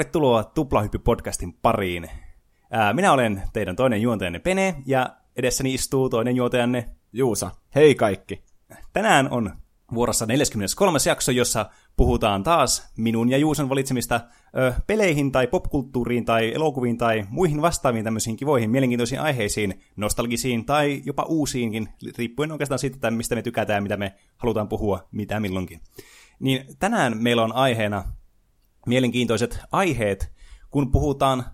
Tervetuloa Tuplahyppy-podcastin pariin. Ää, minä olen teidän toinen juontajanne Pene, ja edessäni istuu toinen juontajanne Juusa. Hei kaikki. Tänään on vuorossa 43. jakso, jossa puhutaan taas minun ja Juuson valitsemista ö, peleihin tai popkulttuuriin tai elokuviin tai muihin vastaaviin tämmöisiin kivoihin mielenkiintoisiin aiheisiin, nostalgisiin tai jopa uusiinkin, riippuen oikeastaan siitä, että mistä me tykätään ja mitä me halutaan puhua, mitä milloinkin. Niin tänään meillä on aiheena mielenkiintoiset aiheet, kun puhutaan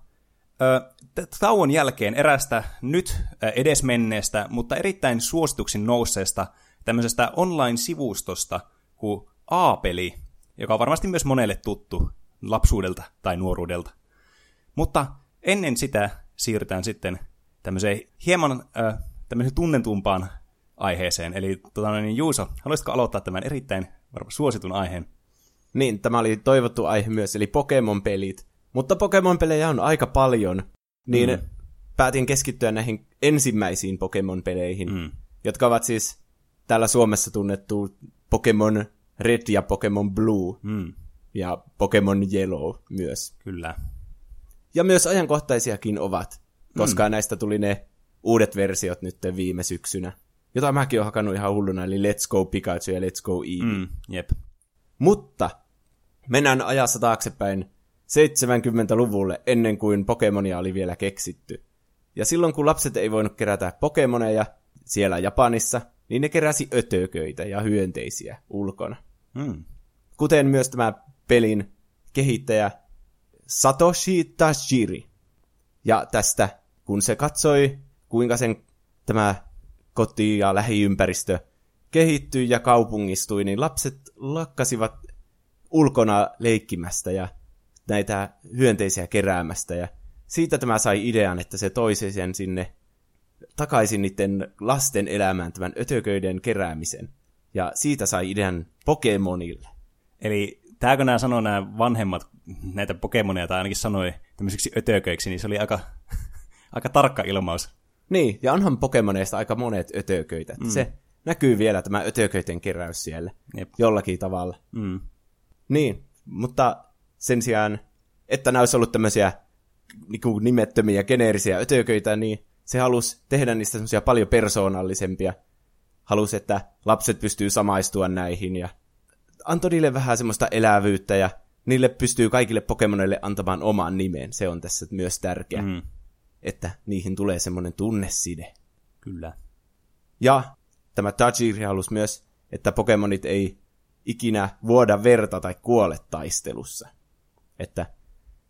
ö, tauon jälkeen erästä nyt edesmenneestä, mutta erittäin suosituksin nousseesta tämmöisestä online-sivustosta kuin A-peli, joka on varmasti myös monelle tuttu lapsuudelta tai nuoruudelta. Mutta ennen sitä siirrytään sitten tämmöiseen hieman tämmöiseen tunnetumpaan aiheeseen. Eli tota, niin Juuso, haluaisitko aloittaa tämän erittäin suositun aiheen? Niin, tämä oli toivottu aihe myös, eli Pokemon-pelit. Mutta Pokemon-pelejä on aika paljon, niin mm. päätin keskittyä näihin ensimmäisiin Pokemon-peleihin, mm. jotka ovat siis täällä Suomessa tunnettu Pokemon Red ja Pokemon Blue. Mm. Ja Pokemon Yellow myös. Kyllä. Ja myös ajankohtaisiakin ovat, koska mm. näistä tuli ne uudet versiot nyt viime syksynä. Jota mäkin olen hakannut ihan hulluna, eli Let's Go Pikachu ja Let's Go Eevee. Mm, jep. Mutta mennään ajassa taaksepäin 70-luvulle ennen kuin Pokemonia oli vielä keksitty. Ja silloin kun lapset ei voinut kerätä Pokemoneja siellä Japanissa, niin ne keräsi ötököitä ja hyönteisiä ulkona. Hmm. Kuten myös tämä pelin kehittäjä Satoshi Tajiri. Ja tästä, kun se katsoi, kuinka sen tämä koti- ja lähiympäristö kehittyi ja kaupungistui, niin lapset lakkasivat ulkona leikkimästä ja näitä hyönteisiä keräämästä. Ja siitä tämä sai idean, että se toisi sen sinne takaisin niiden lasten elämään tämän ötököiden keräämisen. Ja siitä sai idean Pokemonille. Eli tääkö nämä sanoo nämä vanhemmat näitä Pokemoneja, tai ainakin sanoi tämmöisiksi ötököiksi, niin se oli aika, aika tarkka ilmaus. Niin, ja onhan Pokemoneista aika monet ötököitä. Mm. Se näkyy vielä tämä ötököiden keräys siellä Jep. jollakin tavalla. Mm. Niin, mutta sen sijaan, että nämä olisi ollut tämmöisiä niin kuin nimettömiä, geneerisiä ötököitä, niin se halusi tehdä niistä semmoisia paljon persoonallisempia. Halusi, että lapset pystyy samaistua näihin ja antoi niille vähän semmoista elävyyttä ja niille pystyy kaikille Pokemonille antamaan oman nimen. Se on tässä myös tärkeä, mm. että niihin tulee semmoinen tunneside. Kyllä. Ja tämä Tajiri halusi myös, että Pokemonit ei ikinä vuoda verta tai kuole taistelussa. Että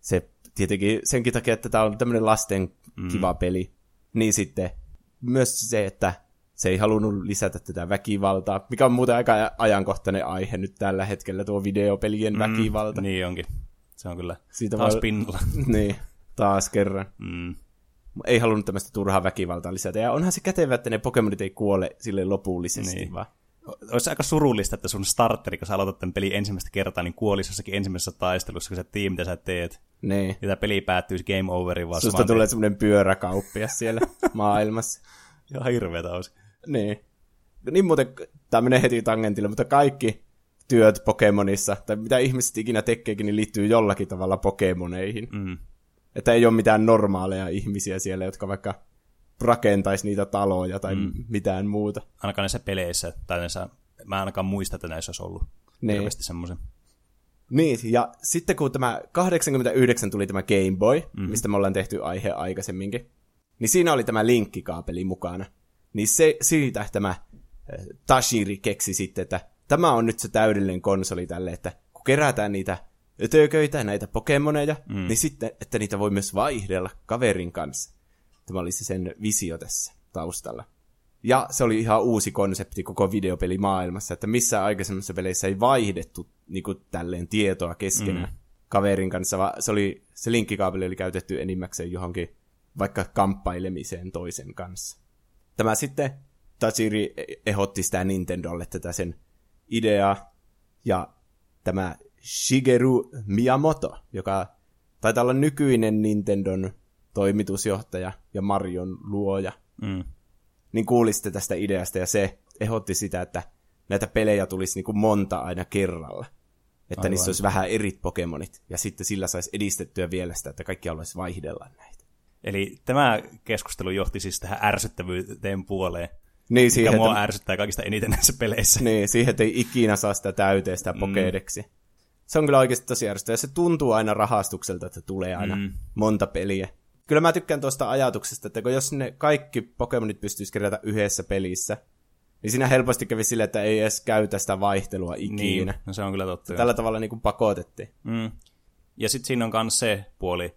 se tietenkin senkin takia, että tämä on tämmöinen lasten mm. kiva peli, niin sitten myös se, että se ei halunnut lisätä tätä väkivaltaa, mikä on muuten aika ajankohtainen aihe nyt tällä hetkellä, tuo videopelien mm, väkivalta. Niin onkin. Se on kyllä Siitä taas voi... pinnalla. niin, taas kerran. Mm. Ei halunnut tämmöistä turhaa väkivaltaa lisätä. Ja onhan se kätevä, että ne Pokemonit ei kuole sille lopullisesti, niin. vaan olisi aika surullista, että sun starteri, kun sä aloitat tämän pelin ensimmäistä kertaa, niin kuolisi jossakin ensimmäisessä taistelussa, kun sä tiedät, mitä sä teet. Niin. Ja tämä peli päättyisi game overiin vaan Susta tulee semmoinen pyöräkauppias siellä maailmassa. Joo, hirveä tausi. Niin. Niin muuten, tämä menee heti tangentille, mutta kaikki työt Pokemonissa, tai mitä ihmiset ikinä tekeekin, niin liittyy jollakin tavalla Pokemoneihin. Mm. Että ei ole mitään normaaleja ihmisiä siellä, jotka vaikka rakentaisi niitä taloja tai mm. mitään muuta. Ainakaan näissä peleissä, tai näissä, mä ainakaan muista, että näissä olisi ollut niin. hirveästi semmoisen. Niin, ja sitten kun tämä 89 tuli tämä Game Boy, mm-hmm. mistä me ollaan tehty aihe aikaisemminkin, niin siinä oli tämä linkkikaapeli mukana. Niin se, siitä tämä eh, Tashiri keksi sitten, että tämä on nyt se täydellinen konsoli tälle, että kun kerätään niitä ötököitä, näitä pokemoneja, mm. niin sitten, että niitä voi myös vaihdella kaverin kanssa. Tämä oli se sen visio tässä taustalla. Ja se oli ihan uusi konsepti koko videopelimaailmassa, että missä aikaisemmissa peleissä ei vaihdettu niin kuin, tälleen tietoa keskenään mm. kaverin kanssa, vaan se, oli, se linkkikaapeli oli käytetty enimmäkseen johonkin vaikka kamppailemiseen toisen kanssa. Tämä sitten Tajiri ehdotti sitä Nintendolle tätä sen ideaa, ja tämä Shigeru Miyamoto, joka taitaa olla nykyinen Nintendon toimitusjohtaja ja Marion luoja, mm. niin kuulitte tästä ideasta ja se ehdotti sitä, että näitä pelejä tulisi niin kuin monta aina kerralla. Että Aivan. niissä olisi vähän eri Pokemonit. Ja sitten sillä saisi edistettyä vielä sitä, että kaikki haluaisi vaihdella näitä. Eli tämä keskustelu johti siis tähän ärsyttävyyteen puoleen, Niin, mikä siihen, mua että, ärsyttää kaikista eniten näissä peleissä. niin, siihen, että ei ikinä saa sitä täyteen sitä Pokedeksi. Se on kyllä oikeasti tosi ärsyttävää. Se tuntuu aina rahastukselta, että tulee aina Mm. monta peliä. Kyllä mä tykkään tuosta ajatuksesta, että kun jos ne kaikki Pokemonit pystyisi kerätä yhdessä pelissä, niin siinä helposti kävi silleen, että ei edes käytä sitä vaihtelua ikinä. Niin, no se on kyllä totta. Tällä tavalla niin kuin pakotettiin. Mm. Ja sitten siinä on myös se puoli,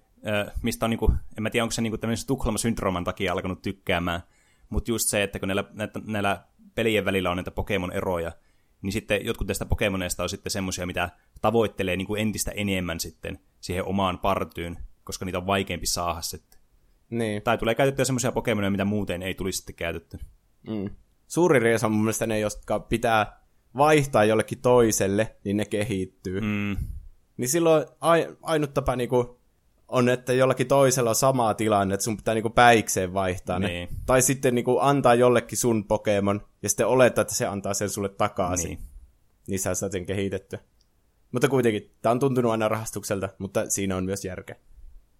mistä on, niinku, en mä tiedä, onko se niinku tämmöisen Tukholma-syndrooman takia alkanut tykkäämään, mutta just se, että kun näillä, näitä, näillä pelien välillä on näitä Pokemon-eroja, niin sitten jotkut tästä Pokemoneista on sitten semmoisia, mitä tavoittelee niinku entistä enemmän sitten siihen omaan partyyn, koska niitä on vaikeampi saada sitten. Niin. Tai tulee käytettyä semmoisia Pokemoneja, mitä muuten ei tulisi sitten käytetty. Mm. Suuri riesa on mun mielestä ne, jotka pitää vaihtaa jollekin toiselle, niin ne kehittyy. Mm. Niin silloin ai, ainut tapa niinku on, että jollakin toisella on sama tilanne, että sun pitää niinku päikseen vaihtaa Niin. ne. Tai sitten niinku antaa jollekin sun Pokemon, ja sitten olettaa, että se antaa sen sulle takaisin. niin. Niin, sä saat sen kehitettyä. Mutta kuitenkin, tää on tuntunut aina rahastukselta, mutta siinä on myös järkeä.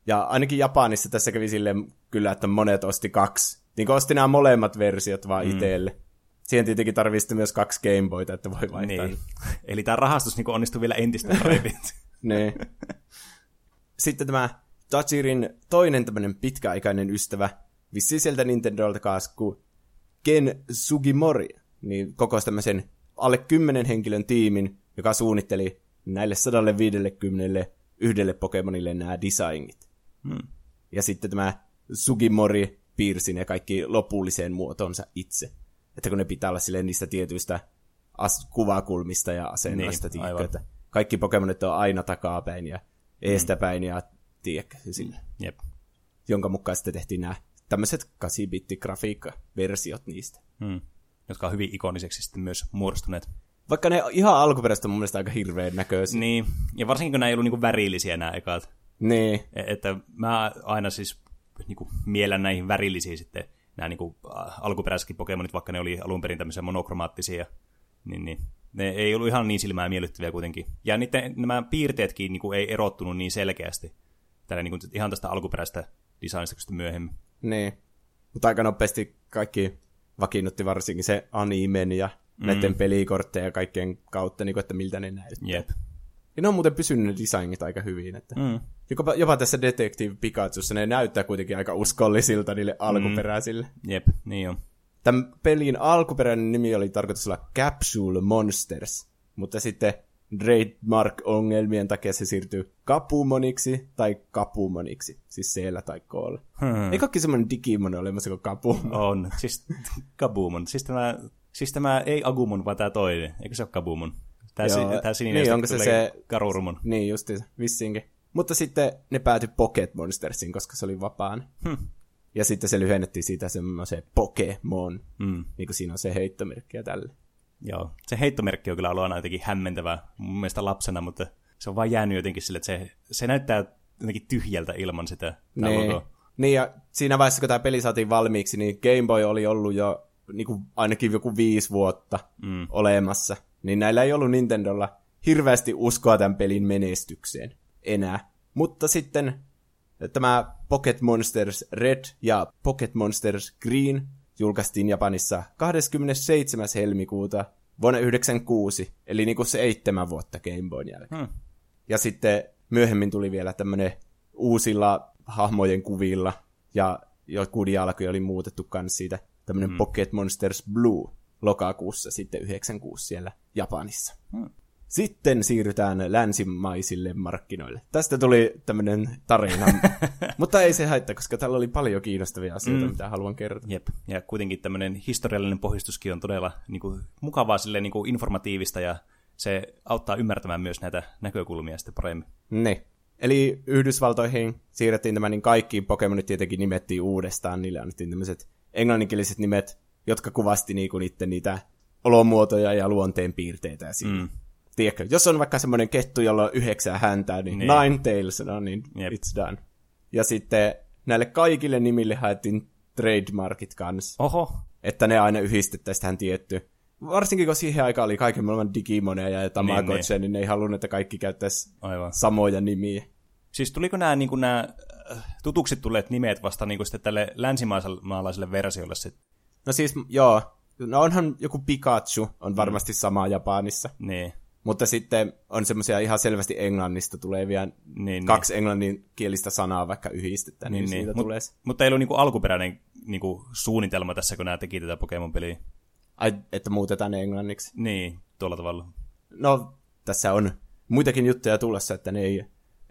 Ja ainakin Japanissa tässä kävi silleen kyllä, että monet osti kaksi. Niin kuin osti nämä molemmat versiot vaan mm. itselle. Siihen tietenkin tarvii sitten myös kaksi Gameboyta, että voi vaihtaa. niin. Niin. Eli tämä rahastus niinku onnistuu vielä entistä paremmin. niin. Sitten tämä Tajirin toinen tämmöinen pitkäaikainen ystävä, vissi sieltä Nintendolta kanssa, kuin Ken Sugimori, niin kokosi tämmöisen alle kymmenen henkilön tiimin, joka suunnitteli näille 150 yhdelle Pokemonille nämä designit. Hmm. Ja sitten tämä Sugimori piirsi ne kaikki lopulliseen muotonsa itse. Että kun ne pitää olla silleen niistä tietyistä as- kuvakulmista ja asennoista, Niin, aivan. että kaikki Pokemonit on aina takapäin ja eestäpäin ja tiedätkö, sille, Jep. jonka mukaan sitten tehtiin nämä tämmöiset 8-bitti grafiikka-versiot niistä. Hmm. Jotka on hyvin ikoniseksi sitten myös muodostuneet. Vaikka ne ihan alkuperäistä on mun mielestä aika hirveän näköisiä. Niin, ja varsinkin kun nämä ei ollut niinku värillisiä nämä ekat. Niin. E- Että mä aina siis niinku miellän näihin värillisiin sitten nämä niinku a- alkuperäisetkin Pokemonit, vaikka ne oli alun perin tämmöisiä monokromaattisia. Niin, niin. Ne ei ollut ihan niin silmää miellyttäviä kuitenkin. Ja niiden, nämä piirteetkin niinku ei erottunut niin selkeästi. Tällä niinku ihan tästä alkuperäistä designista kuin myöhemmin. Niin. Mutta aika nopeasti kaikki vakiinnutti varsinkin se animen ja mm. näiden pelikortteja ja kaikkien kautta, niin kuin, että miltä ne näyttää. Jep. Ja ne on muuten pysynyt ne designit aika hyvin. Että Mm. jopa, jopa tässä Detective Pikachussa ne näyttää kuitenkin aika uskollisilta niille alkuperäisille. Jep, niin on. Tämän pelin alkuperäinen nimi oli tarkoitus olla Capsule Monsters, mutta sitten trademark-ongelmien takia se siirtyy Kapumoniksi tai Kapumoniksi, siis siellä tai koolla. Hmm. Ei kaikki semmoinen Digimon olemassa kuin Kapumon. On. Siis Kabumon. Siis tämä, siis tämä ei Agumon, vaan tämä toinen. Eikö se ole Kabumon? Tämä, Joo, si, tämä sininen, niin, onko se se- Karurumon. Niin justiinsa, vissiinkin. Mutta sitten ne päätyi Pocket Monstersiin, koska se oli vapaan. Hm. Ja sitten se lyhennettiin siitä semmoiseen Pokemon, Mm. niin kuin siinä on se heittomerkki ja tälle. Joo. Se heittomerkki on kyllä ollut aina jotenkin hämmentävä mun mielestä lapsena, mutta se on vaan jäänyt jotenkin sille, että se, se näyttää jotenkin tyhjältä ilman sitä Niin. niin, ja siinä vaiheessa, kun tämä peli saatiin valmiiksi, niin Game Boy oli ollut jo niin kuin ainakin joku viisi vuotta Mm. olemassa. Niin näillä ei ollut Nintendolla hirveästi uskoa tämän pelin menestykseen enää. Mutta sitten tämä Pocket Monsters Red ja Pocket Monsters Green julkaistiin Japanissa 27. helmikuuta vuonna 1996, eli niin kuin seitsemän vuotta Game Boyn jälkeen. Hmm. Ja sitten myöhemmin tuli vielä tämmönen uusilla hahmojen kuvilla, ja joku dialogi oli muutettu kans siitä, tämmönen mm. Pocket Monsters Blue lokakuussa sitten 96 siellä Japanissa. Hmm. Sitten siirrytään länsimaisille markkinoille. Tästä tuli tämmönen tarina, mutta ei se haittaa, koska täällä oli paljon kiinnostavia asioita, mm. mitä haluan kertoa. Jep. Ja kuitenkin tämmöinen historiallinen pohjustuskin on todella niin kuin, mukavaa, silleen, niin kuin informatiivista ja se auttaa ymmärtämään myös näitä näkökulmia sitten paremmin. Ne. Eli Yhdysvaltoihin siirrettiin tämä, niin kaikki Pokemonit tietenkin nimettiin uudestaan. Niille annettiin tämmöiset englanninkieliset nimet, jotka kuvasti niinku niiden niitä olomuotoja ja luonteen piirteitä. Ja siinä. Mm. Tiedätkö, jos on vaikka semmoinen kettu, jolla on yhdeksää häntää, niin, Niin. nine tails, no niin Jep. it's done. Ja sitten näille kaikille nimille haettiin trademarkit kanssa, Oho, että ne aina yhdistettäisiin tähän tietty varsinkin kun siihen aikaan oli kaiken maailman digimoneja ja tamagotseja, niin, niin. niin ne ei halunnut, että kaikki käyttäisi Aivan. samoja nimiä. Siis tuliko nämä, niin kuin nämä tutuksi tulleet nimet vasta niin kuin sitten tälle länsimaalaiselle versiolle sitten? No siis, joo. No onhan joku Pikachu, on varmasti sama Japanissa. Niin. Mutta sitten on semmoisia ihan selvästi englannista tulevia Niin, kaksi englanninkielistä sanaa vaikka yhdistetään, niin, niin, niin. siitä Mut, tulee mutta ei ollut niin kuin alkuperäinen niin kuin suunnitelma tässä, kun nämä teki tätä Pokemon-peliä. Ai, että muutetaan ne englanniksi. Niin, tuolla tavalla. No, tässä on muitakin juttuja tulossa, että ne ei,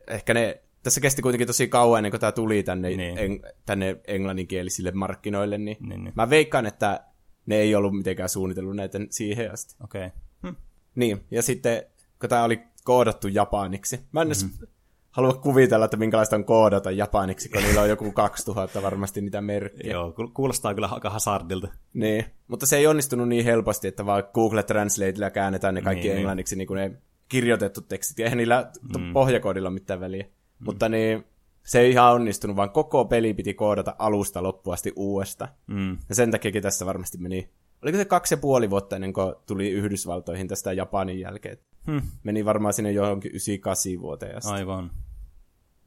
ehkä ne, tässä kesti kuitenkin tosi kauan ennen kuin tämä tuli tänne, Niin. en, tänne englanninkielisille markkinoille, niin, Niin, niin. mä veikkaan, että ne ei ollut mitenkään suunnitellut näitä siihen asti. Okei. Okay. Hm. Niin, ja sitten kun tämä oli koodattu japaniksi, mä en edes Mhm. halua kuvitella, että minkälaista on koodata japaniksi, kun niillä on joku 2000 varmasti niitä merkkiä. Joo, ku- kuulostaa kyllä aika hazardilta. Niin, mutta se ei onnistunut niin helposti, että vaan Google Translateilla käännetään ne kaikki Niin, englanniksi, niin kuin ne kirjoitettu tekstit, ja eihän niillä mm. pohjakoodilla mitään väliä. Mm. Mutta niin, se ei ihan onnistunut, vaan koko peli piti koodata alusta loppuun asti uudesta. Mm. Ja sen takiakin tässä varmasti meni, oliko se kaksi ja puoli vuotta ennen kuin tuli Yhdysvaltoihin tästä Japanin jälkeen. Hm. Meni varmaan sinne johonkin 98 vuoteen asti. Aivan.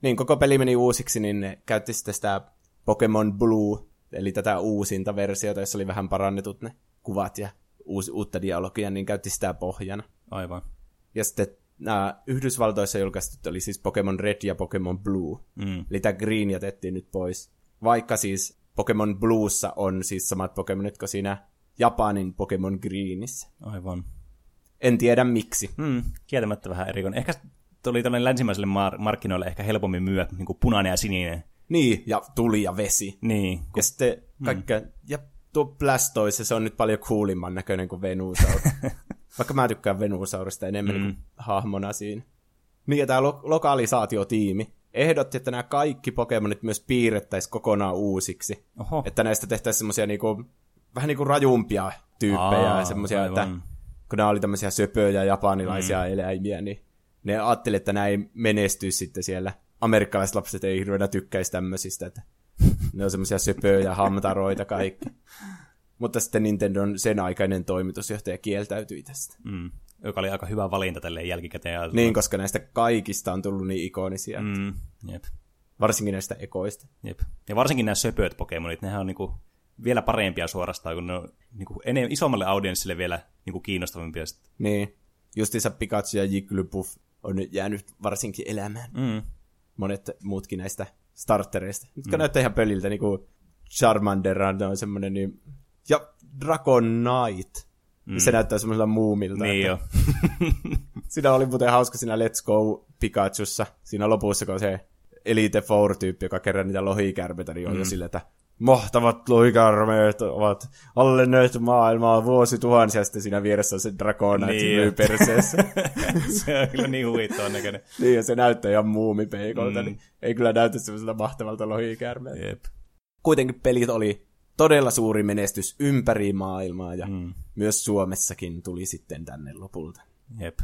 Niin, koko peli meni uusiksi, niin ne käytti sitten sitä Pokemon Blue, eli tätä uusinta versiota, jossa oli vähän parannetut ne kuvat ja uus, uutta dialogia, niin käytti sitä pohjana. Aivan. Ja sitten nämä Yhdysvaltoissa julkaistut oli siis Pokemon Red ja Pokemon Blue. Mm. Eli tämä Green jätettiin nyt pois. Vaikka siis Pokemon Bluessa on siis samat Pokemonit kuin siinä Japanin Pokemon Greenissä. Aivan. En tiedä miksi. Mm. Kieltämättä vähän erikoinen. Ehkä tuli tällainen länsimaiselle mar- markkinoille ehkä helpommin myyä niin kuin punainen ja sininen. Niin, ja tuli ja vesi. Niin. Kun, Ja sitten kaikkea, mm. ja tuo Blastoise, se on nyt paljon coolimman näköinen kuin Venusaurus. Vaikka mä tykkään Venusaurista enemmän mm. kuin hahmona siinä. Niin, ja tämä lo- lokalisaatiotiimi ehdotti, että nämä kaikki Pokemonit myös piirrettäisiin kokonaan uusiksi. Oho. Että näistä tehtäisiin semmoisia niinku, vähän niinku rajumpia tyyppejä, Aa, ja semmoisia, että kun nämä oli tämmöisiä söpöjä japanilaisia mm. eläimiä, niin ne ajatteli, että nämä ei menestyisi sitten siellä. Amerikkalaiset lapset ei hirveänä tykkäisi tämmöisistä, että ne on semmoisia söpöjä hamtaroita kaikki. Mutta sitten Nintendon sen aikainen toimitusjohtaja kieltäytyi tästä. mm. Joka oli aika hyvä valinta tälleen jälkikäteen. ajatella. Niin, koska näistä kaikista on tullut niin ikonisia. Mm. Jep. Varsinkin näistä ekoista. Jep. Ja varsinkin nämä söpöt Pokemonit, nehän on niinku vielä parempia suorastaan, kun ne on niinku enem- isommalle audienssille vielä niinku kiinnostavampia. Sit. Niin, justiinsa Pikachu ja Jigglypuff on jäänyt varsinkin elämään. Mm. Monet muutkin näistä startereista. Jotka mm. näyttää ihan pöliltä, niin kuin Charmander on semmoinen, niin... ja Dragon Knight. Mm. Se näyttää semmoisella muumilta. Niin että- jo. Siinä oli muuten hauska siinä Let's Go Pikachussa, siinä lopussa, kun se Elite Four-tyyppi, joka kerää niitä lohikärmeitä, niin on mm. jo silleen, että mahtavat lohikärmeet ovat hallinneet maailmaa vuosituhansia, sitten siinä vieressä on se Dragonite Niin niin myy perseessä. se on kyllä niin huvittavan näköinen. niin, ja se näyttää ihan muumipeikolta, mm. niin ei kyllä näytä semmoiselta mahtavalta lohikärmeeltä. Jep. Kuitenkin pelit oli todella suuri menestys ympäri maailmaa, ja mm. myös Suomessakin tuli sitten tänne lopulta. Jep.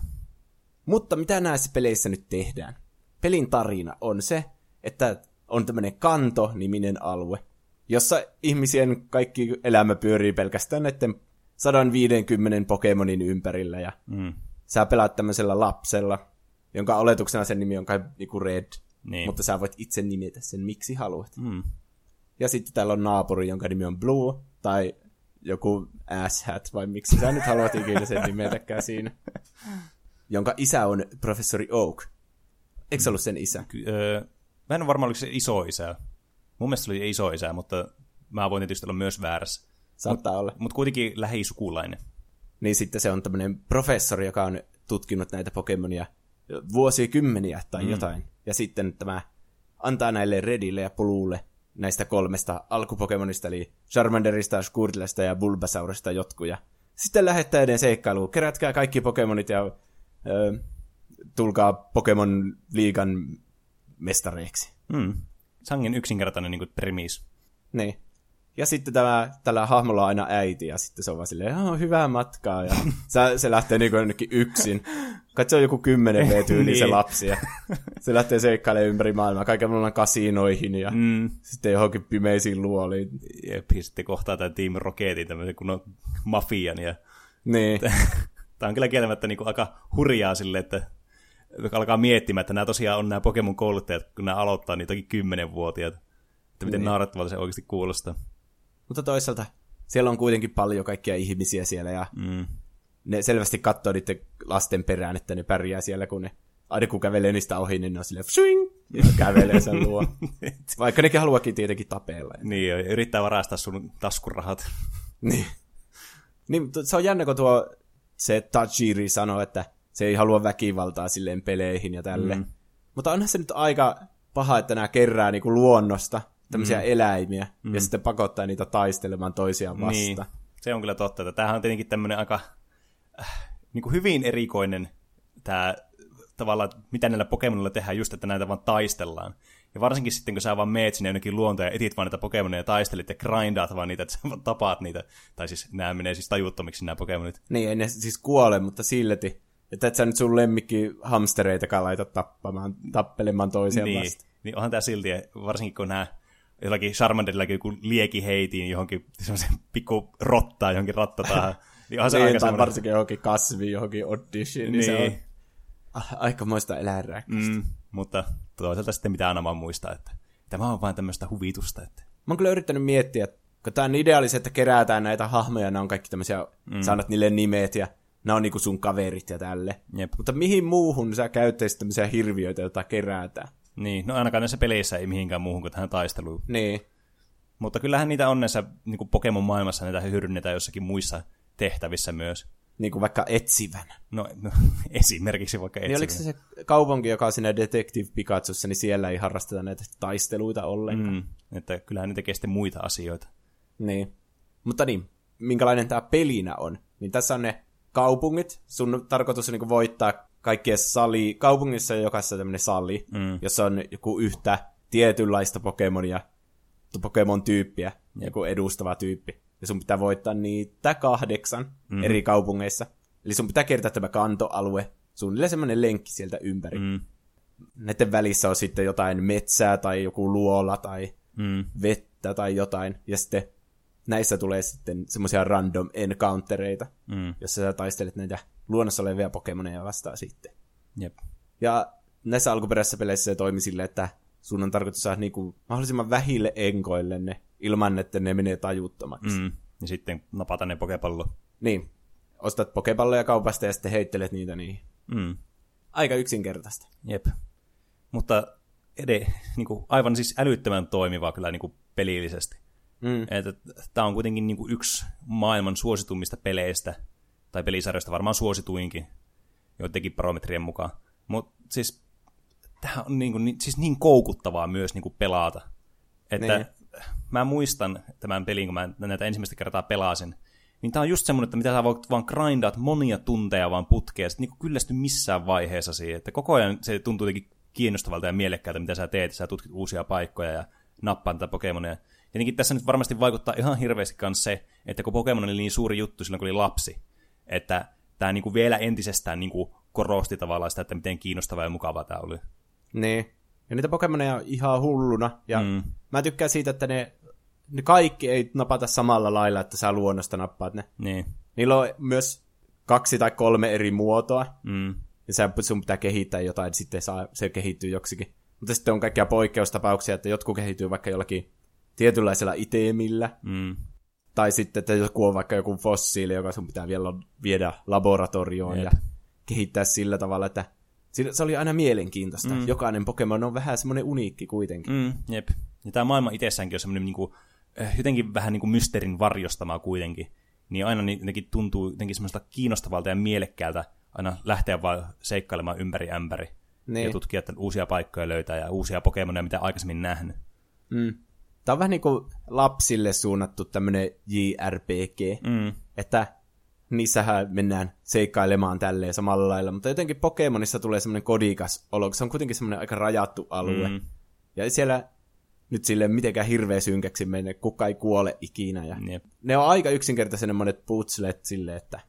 Mutta mitä näissä peleissä nyt tehdään? Pelin tarina on se, että on tämmöinen kanto-niminen alue, jossa ihmisien kaikki elämä pyörii pelkästään näiden 150 Pokemonin ympärillä, ja Mm. sä pelaat tämmöisellä lapsella, jonka oletuksena sen nimi on kai niinku Red, Niin. mutta sä voit itse nimetä sen miksi haluat. Mm. Ja sitten täällä on naapuri, jonka nimi on Blue, tai joku asshat, vai miksi sä nyt haluat ikinä sen nimetäkään siinä. Jonka isä on professori Oak. Eikö se ollut sen isä? Ky- öö, mä en ole varma, oliko se iso isä. Mun mielestä se oli iso isä, mutta mä voin tietysti olla myös väärässä. Saattaa olla. Mutta kuitenkin lähisukulainen. Niin sitten se on tämmöinen professori, joka on tutkinut näitä Pokemonia vuosikymmeniä tai mm. jotain. Ja sitten tämä antaa näille Redille ja Bluelle näistä kolmesta alkupokemonista, eli Charmanderista, Squirtlesta ja Bulbasaurista jotkuja. Sitten lähettää edes seikkailuun. Kerätkää kaikki Pokemonit ja ö, tulkaa Pokemon liigan mestareiksi. Mm. Sangen yksinkertainen niin premis. Niin. Ja sitten tämä, tällä hahmolla on aina äiti, ja sitten se on vaan silleen, oh, hyvää matkaa, ja se, se lähtee niin jonnekin yksin. Kai se on joku 10 v tyyli se Niin. lapsi, ja se lähtee seikkailemaan ympäri maailmaa, kaiken maailman kasinoihin, ja mm. Sitten johonkin pimeisiin luoliin. Jep, ja sitten kohtaa tämä Team Rocketin, tämmöisen kunnon mafian, ja Niin. Tämä on kyllä kieltämättä niin aika hurjaa sille, että alkaa miettimään, että nämä tosiaan on nämä Pokemon-kouluttajat, kun nämä aloittaa niitäkin kymmenenvuotiaat. Että miten niin. naurattavalta se oikeasti kuulostaa. Mutta toisaalta siellä on kuitenkin paljon kaikkia ihmisiä siellä ja mm. ne selvästi katsoo niiden lasten perään, että ne pärjää siellä, kun ne aina kun kävelee niistä ohi, niin ne on silleen swing, ja kävelee sen luo. Vaikka nekin haluakin tietenkin tapella. Niin, ja yrittää varastaa sun taskurahat. niin. niin. Se on jännä, kun tuo se Tajiri sanoi, että se ei halua väkivaltaa silleen peleihin ja tälle. Mm. Mutta onhan se nyt aika paha, että nämä kerää niinku luonnosta tämmöisiä mm. eläimiä mm. ja sitten pakottaa niitä taistelemaan toisiaan vastaan. Niin. Se on kyllä totta. Että tämähän on tietenkin tämmöinen aika äh, niin kuin hyvin erikoinen tämä tavallaan, mitä näillä Pokemonilla tehdään just, että näitä vaan taistellaan. Ja varsinkin sitten, kun sä vaan meet sinne jonnekin luontoon ja etit vaan niitä Pokemonia ja taistelit ja grindaat vaan niitä, että sä vaan tapaat niitä. Tai siis nämä menee siis tajuttomiksi nämä Pokemonit. Niin, ei ne siis kuole, mutta silti. Että et sä nyt sun lemmikki hamstereitakaan laita tappamaan, tappelemaan toisiaan niin, vasta. Niin onhan tää silti, varsinkin kun nämä jollakin Charmanderilläkin joku lieki heitiin johonkin semmoisen pikku rottaa johonkin rattataan. niin onhan se niin, aika semmoinen... varsinkin johonkin kasvi, johonkin audition, niin, niin. se on aikamoista eläinrääkkäistä. Mm, mutta toisaalta sitten pitää aina vaan muistaa, että tämä on vain tämmöistä huvitusta. Että... Mä oon kyllä yrittänyt miettiä, että kun tämä on ideaalista, että kerätään näitä hahmoja, ne on kaikki tämmöisiä, mm. saanut niille nimet ja nämä on niinku sun kaverit ja tälle. Jep. Mutta mihin muuhun sä käyttäisit tämmöisiä hirviöitä, joita kerätään? Niin, no ainakaan näissä peleissä ei mihinkään muuhun kuin tähän taisteluun. Niin. Mutta kyllähän niitä on näissä niin Pokemon-maailmassa, niitä hyödynnetään jossakin muissa tehtävissä myös. Niin kuin vaikka etsivän. No, no esimerkiksi vaikka etsivän. Niin oliko se se kaupunki, joka on siinä Detective Pikachussa, niin siellä ei harrasteta näitä taisteluita ollenkaan. Mm, että kyllähän ne tekee sitten muita asioita. Niin. Mutta niin, minkälainen tämä pelinä on? Niin tässä on ne kaupungit. Sun tarkoitus on niin voittaa kaikkien sali, kaupungissa on jokaisessa tämmöinen sali, mm. jossa on joku yhtä tietynlaista Pokemonia, Pokemon-tyyppiä, mm. joku edustava tyyppi. Ja sun pitää voittaa niitä kahdeksan mm. eri kaupungeissa. Eli sun pitää kertaa tämä kantoalue, suunnilleen semmoinen lenkki sieltä ympäri. Mm. Näiden välissä on sitten jotain metsää tai joku luola tai mm. vettä tai jotain. Ja sitten näissä tulee sitten semmoisia random encountereita, mm. jossa sä taistelet näitä luonnossa olevia Pokemoneja vastaan sitten. Jep. Ja näissä alkuperäisissä peleissä se toimi silleen, että sun on tarkoitus saada niinku mahdollisimman vähille enkoille ne, ilman että ne menee tajuttomaksi. Mm. Ja sitten napata ne pokepallo. Niin. Ostat pokepalloja kaupasta ja sitten heittelet niitä niihin. Mm. Aika yksinkertaista. Jep. Mutta ede, niinku, aivan siis älyttömän toimiva kyllä niinku pelillisesti. Mm. Että tämä on kuitenkin niin kuin yksi maailman suositummista peleistä, tai pelisarjoista varmaan suosituinkin, joidenkin barometrien mukaan. Mutta siis tämä on niin, kuin, niin, siis niin koukuttavaa myös niin kuin pelata. Että niin. mä muistan tämän pelin, kun mä näitä ensimmäistä kertaa pelasin, niin tämä on just semmoinen, että mitä sä voit vaan grindaat monia tunteja vaan putkea, ja sitten niin kyllästy missään vaiheessa siihen, että koko ajan se tuntuu jotenkin kiinnostavalta ja mielekkäältä, mitä sä teet, sä tutkit uusia paikkoja ja nappaan tätä Pokemonia. Tietenkin tässä nyt varmasti vaikuttaa ihan hirveästi myös se, että kun Pokemon oli niin suuri juttu silloin, kun oli lapsi, että tämä niinku vielä entisestään niinku korosti tavallaan sitä, että miten kiinnostavaa ja mukavaa tämä oli. Niin. Ja niitä Pokemoneja on ihan hulluna. Ja mm. mä tykkään siitä, että ne, ne kaikki ei napata samalla lailla, että sä luonnosta nappaat ne. Niin. Niillä on myös kaksi tai kolme eri muotoa. Mm. Ja sä, sun pitää kehittää jotain, sitten saa, se kehittyy joksikin. Mutta sitten on kaikkia poikkeustapauksia, että jotkut kehittyy vaikka jollakin tietynlaisella itemillä. Mm. Tai sitten, että joku on vaikka joku fossiili, joka sun pitää vielä viedä laboratorioon Jep. ja kehittää sillä tavalla, että se oli aina mielenkiintoista. Mm. Jokainen Pokemon on vähän semmoinen uniikki kuitenkin. Mm, jep. Ja tämä maailma itsessäänkin on semmoinen niin kuin, eh, jotenkin vähän niin kuin mysteerin varjostamaa kuitenkin. Niin aina jotenkin tuntuu jotenkin semmoista kiinnostavalta ja mielekkäältä aina lähteä vaan seikkailemaan ympäri ämpäri. Niin. Ja tutkia että uusia paikkoja löytää ja uusia Pokemonia, mitä aikaisemmin nähnyt. Mm. Tämä on vähän niin kuin lapsille suunnattu tämmöinen JRPG, mm. että niissähän mennään seikkailemaan tälleen samalla lailla, mutta jotenkin Pokemonissa tulee semmoinen kodikas olo, se on kuitenkin semmoinen aika rajattu alue. Mm. Ja siellä nyt sille mitenkään hirveä synkäksi mene, kuka ei kuole ikinä. Ja yep. Ne on aika yksinkertaisen monet putslet sille, että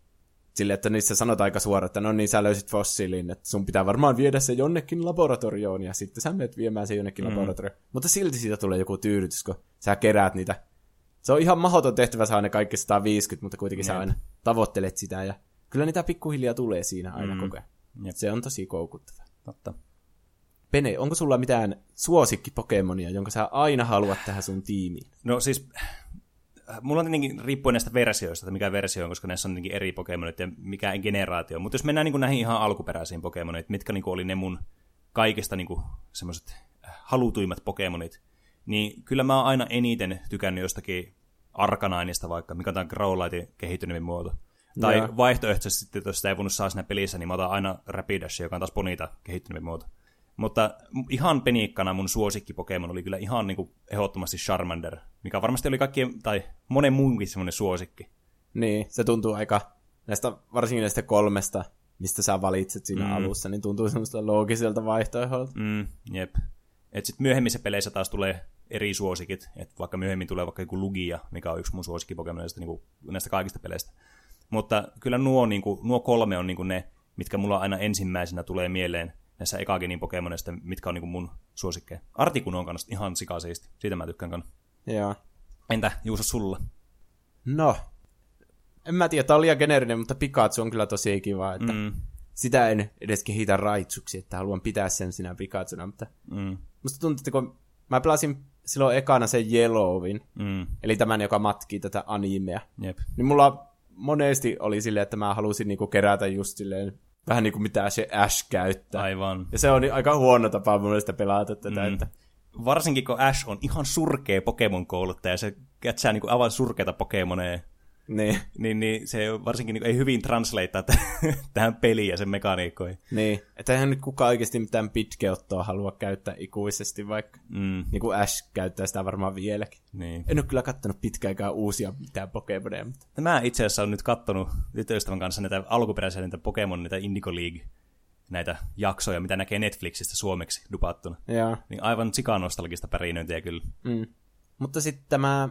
Sille, että niissä sanotaan aika suoraan, että no niin, sä löysit fossiilin, että sun pitää varmaan viedä se jonnekin laboratorioon, ja sitten sä menet viemään se jonnekin mm. laboratorioon. Mutta silti siitä tulee joku tyydytys, kun sä keräät niitä Se on ihan mahdoton tehtävä saada ne kaikki 150, mutta kuitenkin sä Jep. aina tavoittelet sitä. Ja kyllä niitä pikkuhiljaa tulee siinä aina Mm. koko ajan. Jep. Se on tosi koukuttava. Totta. Pene, onko sulla mitään suosikki-Pokemonia, jonka sä aina haluat tähän sun tiimiin? No siis, mulla on tietenkin riippuen näistä versioista, että mikä versio on, koska näissä on tietenkin eri Pokemonit ja mikä generaatio. Mutta jos mennään niin näihin ihan alkuperäisiin Pokemonit, mitkä niin oli ne mun kaikista niin semmoiset halutuimmat Pokemonit, niin kyllä mä oon aina eniten tykännyt jostakin Arkanainista vaikka, mikä on Growlightin kehittynyt muoto. Tai Joo. vaihtoehtoisesti jos sitä ei voinut saa siinä pelissä, niin mä otan aina Rapidash, joka on taas Bonita kehittynyt muoto. Mutta ihan peniikkana mun suosikki Pokemon oli kyllä ihan niin kuin ehdottomasti Charmander, mikä varmasti oli kaikkien, tai monen muunkin semmoinen suosikki. Niin, se tuntuu aika, näistä, varsinkin näistä kolmesta, mistä sä valitset siinä Mm. alussa, niin tuntuu semmoista loogiselta vaihtoehdolta. Mm, jep. Et sit myöhemmissä peleissä taas tulee eri suosikit, että vaikka myöhemmin tulee vaikka joku Lugia, mikä on yksi mun suosikki Pokemonista niin näistä kaikista peleistä. Mutta kyllä nuo, niin kuin, nuo kolme on niin kuin ne, mitkä mulla aina ensimmäisenä tulee mieleen näissä ekagenin Pokemonista, mitkä on niin kuin mun suosikkeja. Artikun on kanssa ihan sikasiisti, siitä mä tykkään kanssa. Joo. Entä Juuso sulla? No, en mä tiedä, tää oli liian geneerinen, mutta Pikachu on kyllä tosi kiva, että. Mm, sitä en edes kehitä raitsuksi, että haluan pitää sen sinä Pikachuna, mutta mm, musta tuntuu, että kun mä pelasin silloin ekana sen Yellowin, mm, eli tämän, joka matkii tätä animea, jep. niin mulla monesti oli silleen, että mä halusin niinku kerätä just silleen, vähän niin kuin mitä se Ash käyttää. Aivan. Ja se on aika huono tapa mun mielestä pelata tätä, Mm. että Varsinkin kun Ash on ihan surkea Pokemon-kouluttaja, se kätsää niin aivan surkeita Pokemoneja, niin, niin, niin se varsinkin niin ei hyvin translatea t- tähän peliin ja sen mekaniikkoihin. niin. Että eihän nyt kukaan oikeasti mitään pitkeottoa halua käyttää ikuisesti, vaikka Mm, niin kuin Ash käyttää sitä varmaan vieläkin. niin. En ole kyllä kattonut pitkäänkään uusia mitään Pokemoneja, mutta Mä itse asiassa olen nyt kattonut tyttöystävän kanssa näitä alkuperäisiä niitä Pokemon, niitä Indigo League, näitä jaksoja, mitä näkee Netflixistä suomeksi dupattuna. joo. Niin aivan sikanostalgista pärinöintiä kyllä. Mm. Mutta sitten tämä,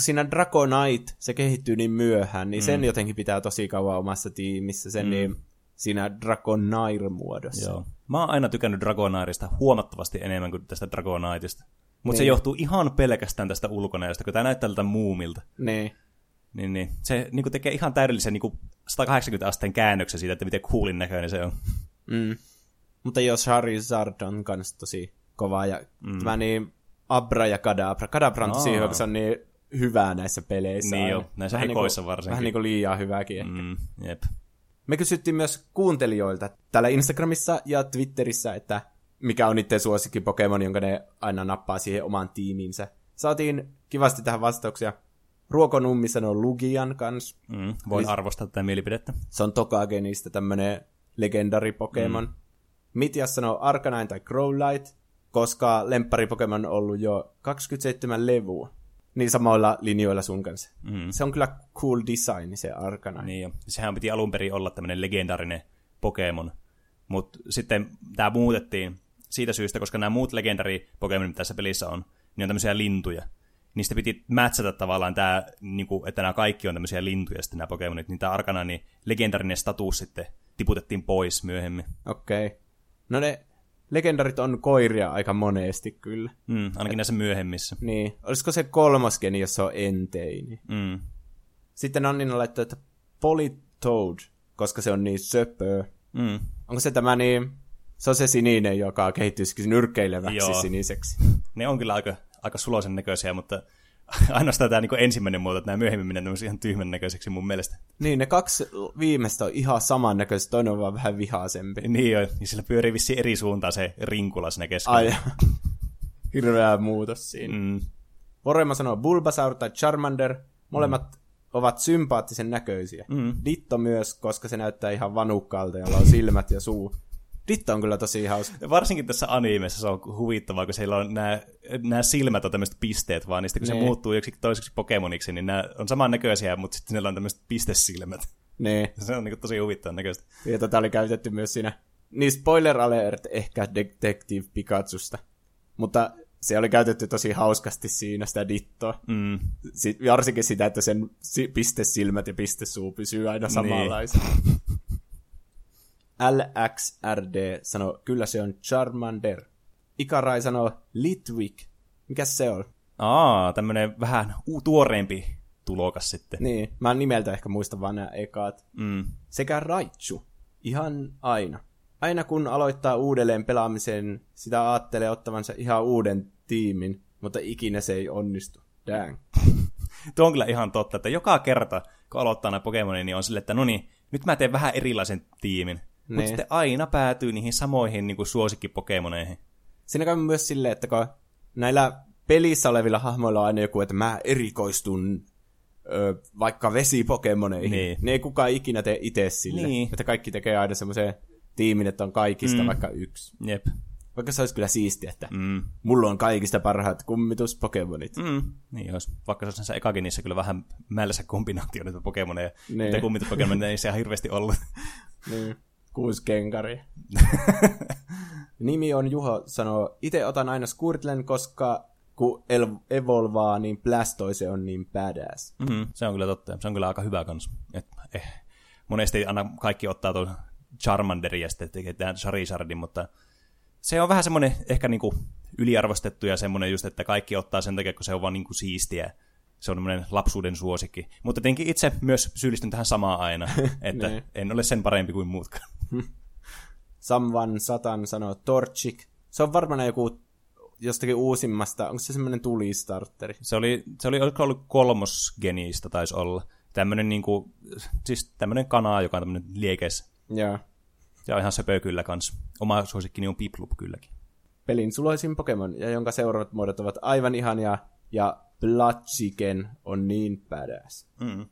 kun siinä Dragonite, se kehittyy niin myöhään, niin mm. sen jotenkin pitää tosi kauan omassa tiimissä, sen mm. niin siinä Dragonair-muodossa. Joo. Mä oon aina tykännyt Dragonairista huomattavasti enemmän kuin tästä Dragoniteista. Mutta se Niin. johtuu ihan pelkästään tästä ulkonäöstä, kun tää näyttää tältä muumilta. Niin. Niin, niin. Se niin kuin tekee ihan täydellisen niin kuin 180 asteen käännöksen siitä, että miten coolin näköinen se on. Mm. Mutta jos Charizard on kans tosi kova, ja mm. tämä niin Abra ja Kadabra. Kadabra on tosi hyvä, kun se on niin hyvää näissä peleissä. Niin jo, näissä Vähän ekoissa niinku, varsinkin. Vähän niin kuin liian hyväkin. Mm. Mm, jep. Me kysyttiin myös kuuntelijoilta täällä Instagramissa ja Twitterissä, että mikä on niiden suosikki Pokemon, jonka ne aina nappaa siihen omaan tiimiinsä. Saatiin kivasti tähän vastauksia. Ruokonummi sanoo Lugian kans. Mm, voin Eli- arvostaa tätä mielipidettä. Se on Tokagenista tämmönen legendari Pokemon. Mm. Mitias sanoo Arcanine tai Growlite, koska lemppari Pokemon on ollut jo 27 levua. Niin samoilla linjoilla sun kanssa. Mm. Se on kyllä cool design, se Arcanine. Niin jo. Sehän piti alun perin olla tämmöinen legendaarinen Pokemon. Mutta sitten tämä muutettiin siitä syystä, koska nämä muut legendari Pokemon, mitä tässä pelissä on, niin on tämmöisiä lintuja. Niistä piti matchata tavallaan tämä, niinku, että nämä kaikki on tämmöisiä lintuja sitten nämä Pokemonit, niin tämä Arkana, niin legendarinen status sitten tiputettiin pois myöhemmin. Okei. Okay. No ne legendarit on koiria aika monesti kyllä. Mm, ainakin näissä myöhemmissä. Niin. Olisiko se kolmas geni, jos se on enteini? Mm. Sitten Annina laittoi, että Politoad, koska se on niin söpö. Mm. Onko se tämä niin... Se on se sininen, joka kehittyisikin nyrkkeileväksi Joo. siniseksi. Ne on kyllä aika, aika suloisen näköisiä, mutta ainoastaan tämä niin ensimmäinen muoto, että nämä myöhemmin menee ihan tyhmän näköiseksi mun mielestä. Niin, ne kaksi viimeistä on ihan samannäköiset, toinen on vaan vähän vihaisempi. Niin jo, niin sillä pyörii vissiin eri suuntaan se rinkula siinä keskellä. Ai, hirveä muutos siinä. Mm. Mm, Vorema sanoo Bulbasaur tai Charmander. Molemmat mm. ovat sympaattisen näköisiä. Mm. Ditto myös, koska se näyttää ihan vanukkaalta, jolla on silmät ja suu. Ditto on kyllä tosi hauska. Varsinkin tässä animessa se on huvittavaa, kun siellä on nämä, nämä silmät on tämmöiset pisteet vaan, niin sitten kun Niin. se muuttuu joksikin toiseksi Pokemoniksi, niin nämä on samannäköisiä, mutta sitten niillä on tämmöiset pistesilmät. Niin. Se on niin tosi huvittavan näköistä. Ja tätä oli käytetty myös siinä. Niin spoiler alert ehkä Detective Pikachusta. Mutta se oli käytetty tosi hauskasti siinä sitä dittoa. Mm. Si- varsinkin sitä, että sen si- pistesilmät ja pistesuu pysyy aina samanlaisena. LXRD sanoo, kyllä se on Charmander. Ikarai sanoo Litwick. Mikä se on? Aa, tämmönen vähän tuoreempi tulokas sitten. Niin, mä nimeltä ehkä muistan vaan nämä ekaat. Mm. Sekä Raichu. Ihan aina. Aina kun aloittaa uudelleen pelaamisen, sitä ajattelee ottavansa ihan uuden tiimin, mutta ikinä se ei onnistu. Dang. Tuo on kyllä ihan totta, että joka kerta, kun aloittaa nämä Pokemonia, niin on silleen, että no niin, nyt mä teen vähän erilaisen tiimin. Mutta Niin. sitten aina päätyy niihin samoihin niin suosikkipokemoneihin. Siinä käy myös silleen, että kun näillä pelissä olevilla hahmoilla on aina joku, että mä erikoistun ö, vaikka vesipokemoneihin, Niin. niin ei kukaan ikinä tee itse sille. Niin. Että kaikki tekee aina semmoisen tiimin, että on kaikista mm. vaikka yksi. Jep. Vaikka se olisi kyllä siistiä, että Mm. mulla on kaikista parhaat kummituspokemonit. Mm. Niin jos, vaikka se olisi näissä ekakin niissä kyllä vähän mälsä kombinaatio niitä Pokemoneja. Niin. Niitä kummituspokemoneja ei se ihan hirveästi ollut. Niin. Kuusi kenkari. Nimi on Juho, sanoo, itse otan aina Squirtlen, koska kun el- evolvaa, niin Blastoise on niin badass. Mm, se on kyllä totta. Se on kyllä aika hyvä kans. Et, eh, monesti aina kaikki ottaa tuon Charmanderin ja sitten tekee Charizardin, mutta se on vähän semmoinen ehkä niinku yliarvostettu ja semmoinen just, että kaikki ottaa sen takia, kun se on vaan niinku siistiä. Se on semmoinen lapsuuden suosikki. Mutta tietenkin itse myös syyllistyn tähän samaan aina, että Niin. en ole sen parempi kuin muutkaan. Samvan Satan sanoo Torchic. Se on varmaan joku jostakin uusimmasta, onko se semmoinen tulistarteri? Se oli, se oli oliko ollut kolmosgenistä taisi olla. Tämmöinen niinku, siis tämmöinen kana, joka on tämmöinen liekes. Joo. On ihan söpö kyllä kans. Oma suosikkini on Piplup kylläkin. Pelin suloisin Pokemon, ja jonka seuraavat muodot ovat aivan ihania, ja Blaziken on niin badass. Mm.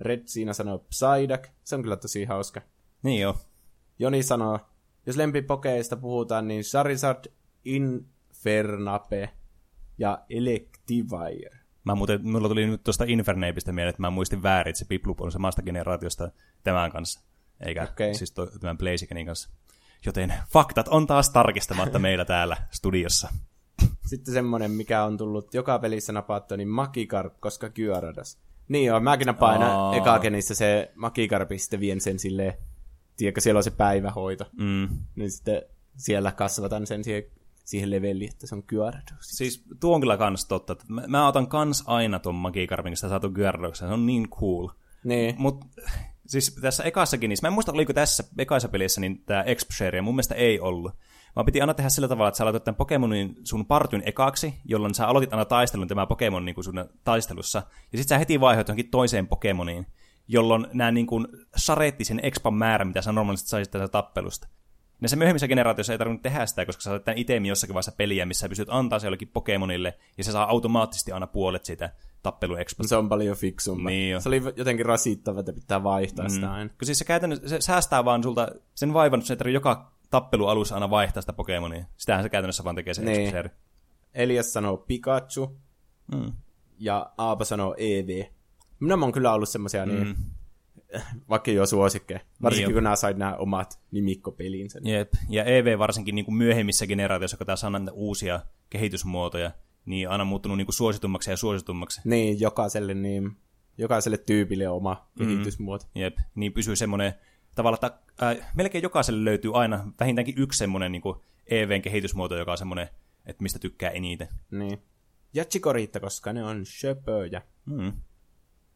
Red siinä sanoo Psyduck, se on kyllä tosi hauska. Niin joo. Joni sanoo, jos lempipokeista puhutaan, niin Charizard, Infernape ja Electivire. Mä muuten, mulla tuli nyt tuosta Infernapeista mieleen, että mä muistin väärin, että se Piplup on samasta generaatiosta tämän kanssa, eikä Okei. siis to, tämän Blazikenin kanssa. Joten faktat on taas tarkistamatta meillä täällä studiossa. Sitten semmonen, mikä on tullut joka pelissä napattu, niin Magikarp, koska Gyarados. Niin joo, mäkin napaan aina Aa. ekagenissa se Magikarp, sitten vien sen silleen, tiedätkö, siellä on se päivähoito. Mm. Niin sitten siellä kasvatan sen siihen, siihen leveliin, että se on Gyarados. Siis tuo on kyllä kans totta. että Mä, mä otan kans aina ton Magikarpin, kun sitä saatu Gyaradokseen. Se on niin cool. Niin, Mut siis tässä ekassakin, niin mä en muista, oliko tässä ekassa pelissä niin tämä Exp-share, mun mielestä ei ollut. Vaan piti aina tehdä sillä tavalla, että sä aloitat tämän Pokemonin sun partyn ekaksi, jolloin sä aloitit aina taistelun tämä Pokemon niin sun taistelussa, ja sitten sä heti vaihoit johonkin toiseen Pokemoniin, jolloin nämä niin kuin saretti sen expan määrän, mitä sä normaalisti saisit tästä tappelusta. Näissä myöhemmissä generaatioissa ei tarvinnut tehdä sitä, koska sä sait tämän itemi jossakin vaiheessa peliä, missä sä pystyt antaa se jollekin Pokemonille, ja se saa automaattisesti aina puolet siitä tappelu-expasta. se on paljon fiksumma. Niin jo. se oli jotenkin rasittava, että pitää vaihtaa mm. sitä aina. Kun siis se käytännössä se säästää vaan sulta sen vaivan, että se joka tappelualussa aina vaihtaa sitä Pokemonia. Sitähän se käytännössä vaan tekee se Niin. Elias sanoo Pikachu, Mm. ja Aapa sanoo EV. Minä on kyllä ollut semmosia niin, Mm. vaikka jo suosikkeja. Varsinkin Niin kun nämä sait nämä omat nimikkopelinsä. Niin. Jep. Ja EV varsinkin niin kuin myöhemmissä generaatioissa, kun tässä on näitä uusia kehitysmuotoja, niin aina muuttunut niin kuin suositummaksi ja suositummaksi. niin, jokaiselle, niin, jokaiselle tyypille oma Mm. kehitysmuoto. Jep. Niin pysyy semmoinen tavalla, että äh, melkein jokaiselle löytyy aina vähintäänkin yksi semmoinen niin kuin EVn kehitysmuoto, joka on semmoinen, että mistä tykkää eniten. Niin. Ja Chikorita, koska ne on söpöjä. Mm.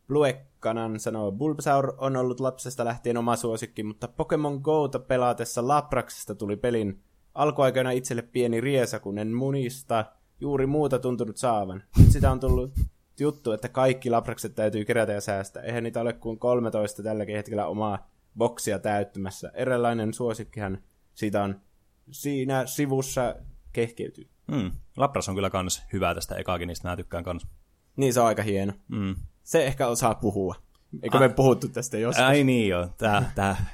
Bluekkanan sanoo, Bulbasaur on ollut lapsesta lähtien oma suosikki, mutta Pokemon Gota pelaatessa Lapraksesta tuli pelin alkuaikoina itselle pieni riesa, kun en munista juuri muuta tuntunut saavan. Nyt sitä on tullut juttu, että kaikki Laprakset täytyy kerätä ja säästää. Eihän niitä ole kuin 13 tälläkin hetkellä omaa boksia täyttymässä. Erilainen suosikkihan siitä on siinä sivussa kehkeytyy. Mm. Lapras on kyllä kans hyvä tästä ekagenista, mä tykkään kans. Niin se on aika hieno. Mm. Se ehkä osaa puhua. Eikö me puhuttu tästä joskus? Ai niin joo, tää, tää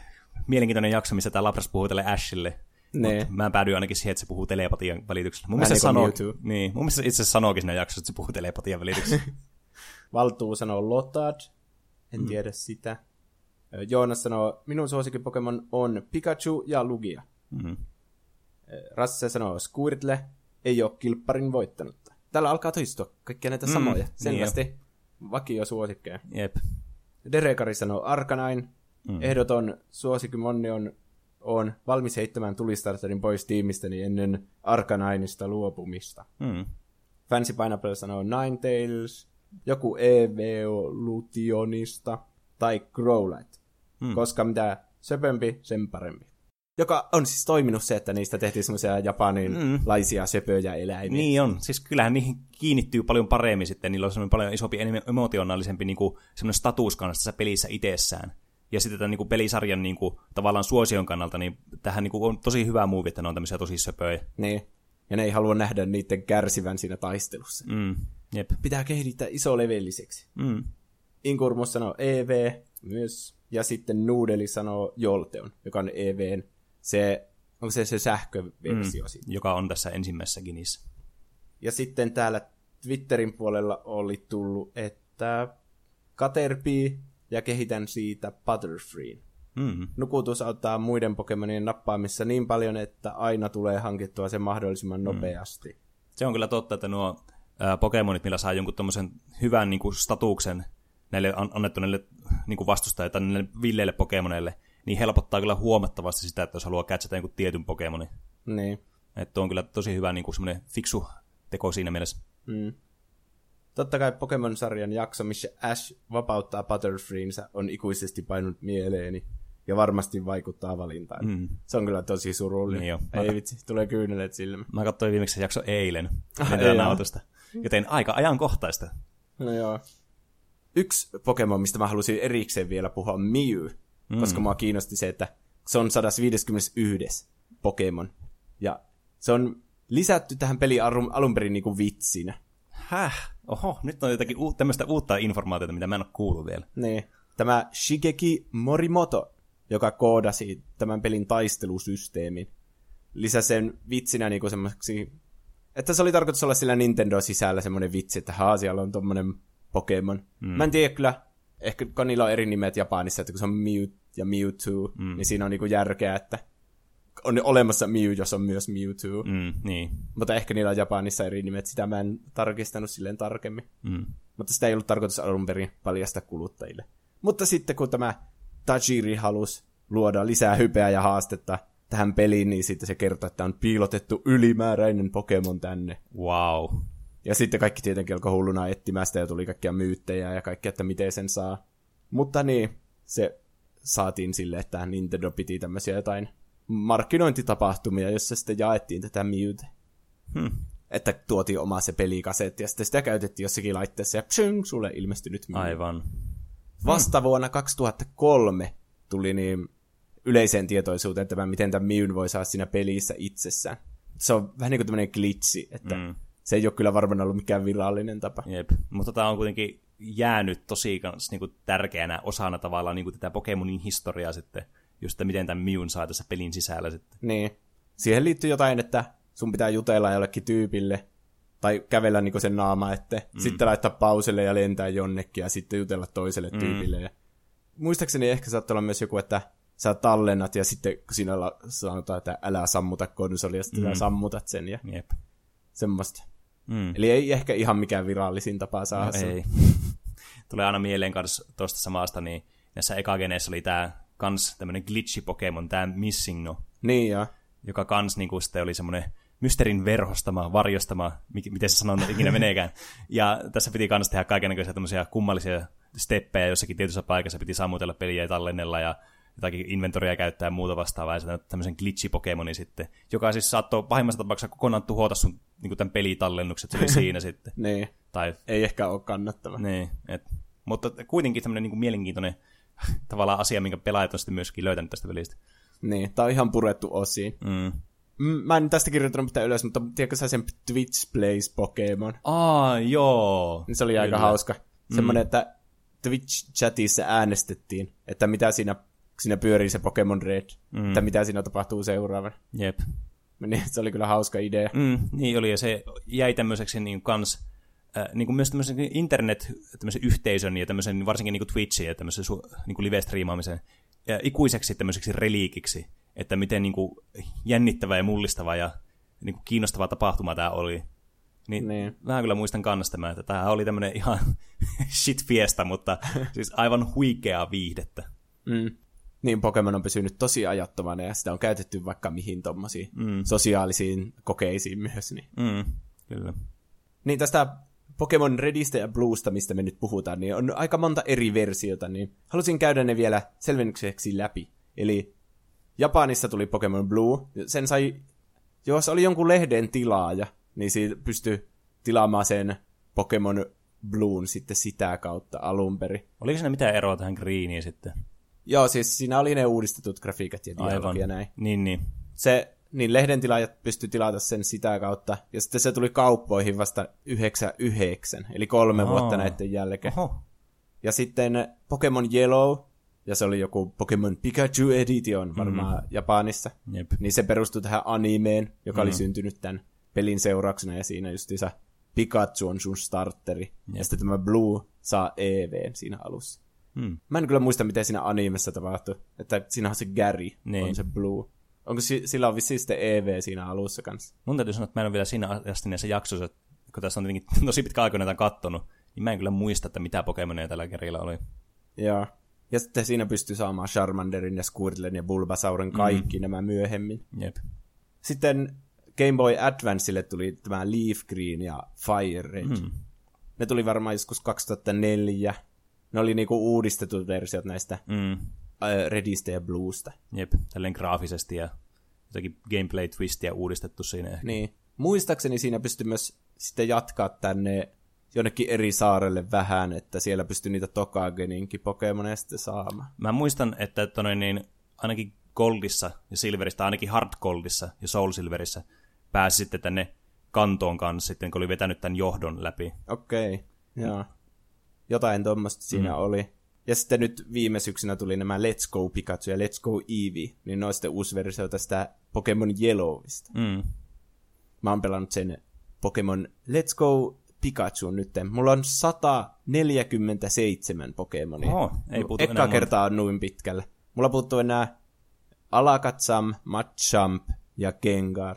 mielenkiintoinen jakso, missä tää Lapras puhuu tälle Ashille. Nee. Mut Mä päädyin ainakin siihen, että se puhuu telepatian välityksellä. Mun mielestä, se niin kuin sanoo, niin, mun mielestä itse asiassa sanookin siinä jaksossa, että se puhuu telepatian välityksellä. Valtuu sanoo Lotad. En mm. tiedä sitä. Joonas sanoo, minun suosikin Pokemon on Pikachu ja Lugia. mm. Ö, Rasse sanoo Squirtle, ei ole kilpparin voittanutta. Täällä alkaa toistua kaikkia näitä samoja. niin Selvästi vakio suosikkeja. Jep. Derekari sanoo Arcanine. Mm. Ehdoton suosikkimonni on, on valmis heittämään tulistarterin pois tiimistäni ennen Arcanineista luopumista. Mm. Fancy Pineapple sanoo Ninetales, joku Evolutionista tai Growlite. Hmm. Koska mitä söpömpi, sen parempi. Joka on siis toiminut se, että niistä tehtiin semmoisia japanilaisia mm. söpöjä eläimiä. Niin on. Siis kyllähän niihin kiinnittyy paljon paremmin sitten. Niillä on semmoinen paljon isompi, emotionaalisempi niin kuin, semmoinen status kannassa tässä pelissä itsessään. Ja sitten tämän niin kuin, pelisarjan niin kuin, tavallaan suosion kannalta, niin tähän niin kuin, on tosi hyvä muuvi, että ne on tämmöisiä tosi söpöjä. Niin. Ja ne ei halua nähdä niiden kärsivän siinä taistelussa. Mm. Jep. Pitää kehittää isolevelliseksi. Mm. Inkurmus sanoo EV myös. Ja sitten Noodeli sanoo Jolteon, joka on EVn se, onko se se sähköversio mm. Joka on tässä ensimmäisessä Ginissä. Ja sitten täällä Twitterin puolella oli tullut, että Caterpie ja kehitän siitä Butterfree. Mm. Nukutus auttaa muiden Pokemonien nappaamissa niin paljon, että aina tulee hankittua se mahdollisimman mm. nopeasti. Se on kyllä totta, että nuo ää, Pokemonit, millä saa jonkun tommosen hyvän niin kuin, statuksen näille annettu näille niin vastustajille tai näille villeille Pokemoneille, niin helpottaa kyllä huomattavasti sitä, että jos haluaa catchata jonkun tietyn Pokemonin. Niin. Että on kyllä tosi hyvä niin kuin semmoinen fiksu teko siinä mielessä. Mm. Totta kai Pokemon-sarjan jakso, missä Ash vapauttaa Butterfreensä, on ikuisesti painunut mieleeni ja varmasti vaikuttaa valintaan. Mm. Se on kyllä tosi surullinen. Niin jo. Ei kat... vitsi, tulee kyynelet silmä. Mä katsoin viimeksi jakso eilen ah, ei nautusta. Joten aika ajankohtaista. No joo. Yksi Pokemon, mistä mä halusin erikseen vielä puhua, on Mew mm. koska mua kiinnosti se, että se on 151. Pokemon. Ja se on lisätty tähän peliin alun perin niin kuin vitsinä. Häh? Oho, nyt on jotakin u- tämmöistä uutta informaatiota, mitä mä en ole kuullut vielä. Niin. Tämä Shigeki Morimoto, joka koodasi tämän pelin taistelusysteemin, lisäsi sen vitsinä niin kuin semmoiseksi, että se oli tarkoitus olla sillä Nintendo-sisällä semmoinen vitsi, että haa, siellä on tommonen Pokemon. Mm. Mä en tiedä kyllä, ehkä kun niillä on eri nimet Japanissa, että kun se on Mew ja Mewtwo, mm. niin siinä on niinku järkeä, että on olemassa Mew, jos on myös Mewtwo. Mm, niin. Mutta ehkä niillä on Japanissa eri nimet, sitä mä en tarkistanut silleen tarkemmin. Mm. Mutta sitä ei ollut tarkoitus alun perin paljasta kuluttajille. Mutta sitten kun tämä Tajiri halusi luoda lisää hypeä ja haastetta tähän peliin, niin sitten se kertoo, että on piilotettu ylimääräinen Pokemon tänne. Wow. Ja sitten kaikki tietenkin alkoi hulluna etsimästä ja tuli kaikkia myyttejä ja kaikkea, että miten sen saa. Mutta niin, se saatiin sille, että Nintendo piti tämmöisiä jotain markkinointitapahtumia, jossa sitten jaettiin tätä Mewtä. Hmm. Että tuotiin oma se pelikasetti ja sitten sitä käytettiin jossakin laitteessa ja psyng, sulle ilmestynyt Mew. Aivan. Vasta vuonna 2003 tuli niin yleiseen tietoisuuteen tämä, miten tämä Mew voi saada siinä pelissä itsessään. Se on vähän niin kuin tämmöinen glitchi, että mm se ei ole kyllä varmaan ollut mikään virallinen tapa. Jep, mutta tämä on kuitenkin jäänyt tosi kans, niin kuin, tärkeänä osana tavallaan niin kuin, tätä Pokemonin historiaa sitten, just että miten tämän Mewn saa tässä pelin sisällä sitten. Niin. Siihen liittyy jotain, että sun pitää jutella jollekin tyypille, tai kävellä niin sen naama, että mm. sitten laittaa pauselle ja lentää jonnekin, ja sitten jutella toiselle mm. tyypille. Ja... Muistaakseni ehkä saattaa olla myös joku, että sä tallennat, ja sitten kun siinä sanotaan, että älä sammuta konsolia, sitten mm. sammutat sen, ja Jep. semmoista. Mm. Eli ei ehkä ihan mikään virallisin tapa saada no, ei. Tulee aina mieleen kanssa tuosta samasta, niin näissä ekageneissa oli tämä kans tämmönen glitchi Pokemon, tämä Missingno. Niin joo. Joka kans niinku sitten oli semmoinen mysterin verhostama, varjostama, miten se sanoo ikinä meneekään. Ja tässä piti kans tehdä kaikenlaisia tämmöisiä kummallisia steppejä jossakin tietyssä paikassa, piti sammutella peliä ja tallennella ja jotakin inventoria käyttää ja muuta vastaavaa, ja tämmöisen glitchi-Pokemonin sitten, joka siis saattoi pahimmassa tapauksessa kokonaan tuhota sun niin tämän pelitallennukset, se oli siinä sitten. niin, tai... ei ehkä ole kannattava. Niin, et, mutta kuitenkin tämmöinen niin mielenkiintoinen tavallaan asia, minkä pelaajat on sitten myöskin löytänyt tästä pelistä. Niin, tää on ihan purettu osiin. Mm. Mä en tästä kirjoittanut mitään ylös, mutta tiedätkö sä sen Twitch Plays Pokemon? Aa, joo. Se oli Kyllä. aika hauska. Semmoinen, mm. että Twitch-chatissa äänestettiin, että mitä siinä siinä pyörii se Pokemon Red, mm. että mitä siinä tapahtuu seuraavana. Jep. Niin, se oli kyllä hauska idea. Mm, niin oli, ja se jäi tämmöiseksi niin kans, äh, niin kuin myös tämmöisen internet tämmöisen yhteisön ja tämmöisen varsinkin niin kuin Twitchin ja tämmöisen su, niin kuin live-striimaamisen ja ikuiseksi tämmöiseksi reliikiksi, että miten niin kuin jännittävä ja mullistava ja niin kuin kiinnostava tapahtuma tämä oli. Niin, niin. Mä kyllä muistan kannastamaan, että tämä oli tämmöinen ihan shit fiesta, mutta siis aivan huikeaa viihdettä. Mm niin Pokemon on pysynyt tosi ajattomana ja sitä on käytetty vaikka mihin tommosiin mm. sosiaalisiin kokeisiin myös. Niin. Mm, kyllä. Niin tästä Pokemon Redistä ja Bluesta, mistä me nyt puhutaan, niin on aika monta eri versiota, niin halusin käydä ne vielä selvennykseksi läpi. Eli Japanissa tuli Pokemon Blue, sen sai, jos oli jonkun lehden tilaaja, niin siitä pystyi tilaamaan sen Pokemon Bluun sitten sitä kautta alun perin. Oliko siinä mitään eroa tähän Greeniin sitten? Joo, siis siinä oli ne uudistetut grafiikat ja dialogi ja näin. Niin, niin. Se, niin lehden tilaajat pystyi tilata sen sitä kautta, ja sitten se tuli kauppoihin vasta 99, eli kolme Oho. vuotta näiden jälkeen. Oho. Ja sitten Pokemon Yellow, ja se oli joku Pokemon Pikachu Edition varmaan mm. Japanissa. Jep. Niin se perustui tähän animeen, joka mm. oli syntynyt tämän pelin seurauksena, ja siinä justiinsa Pikachu on sun starteri. Ja sitten tämä Blue saa EV siinä alussa. Hmm. Mä en kyllä muista, miten siinä animessa tapahtui. Että siinä on se Gary, Niin. on se Blue. Onko si- sillä on vissiin sitten EV siinä alussa kanssa? Mun täytyy sanoa, että mä en ole vielä siinä asti näissä jaksoissa, kun tässä on tietenkin tosi pitkä aika näitä kattonut, niin mä en kyllä muista, että mitä Pokemoneja tällä kerralla oli. Joo. Ja sitten siinä pystyy saamaan Charmanderin ja Squirtlen ja Bulbasaurin kaikki mm. nämä myöhemmin. Jep. Sitten Game Boy Advanceille tuli tämä Leaf Green ja Fire Red. Mm. Ne tuli varmaan joskus 2004. Ne oli niinku uudistetut versiot näistä Mm. Redistä ja Bluesta. Jep, tälleen graafisesti ja jotakin gameplay twistia uudistettu siinä ehkä. Niin. Muistaakseni siinä pystyi myös sitten jatkaa tänne jonnekin eri saarelle vähän, että siellä pystyi niitä Tokageninkin Pokemoneja sitten saamaan. Mä muistan, että tonne, niin ainakin Goldissa ja Silverissa, ainakin Hard Goldissa ja Soul Silverissä pääsi sitten tänne kantoon kanssa sitten, kun oli vetänyt tämän johdon läpi. Okei, okay. joo. Jotain tuommoista siinä oli. Ja sitten nyt viime syksynä tuli nämä Let's Go Pikachu ja Let's Go Eevee, niin ne on sitten uusi versio tästä Pokemon Yellowista. Mm. Mä oon pelannut sen Pokemon Let's Go Pikachu nyt. Mulla on 147 Pokemonia. Oho, ei puutu Ekka enää kertaa on noin pitkälle. Mulla puuttuu enää Alakazam, Machamp ja Gengar.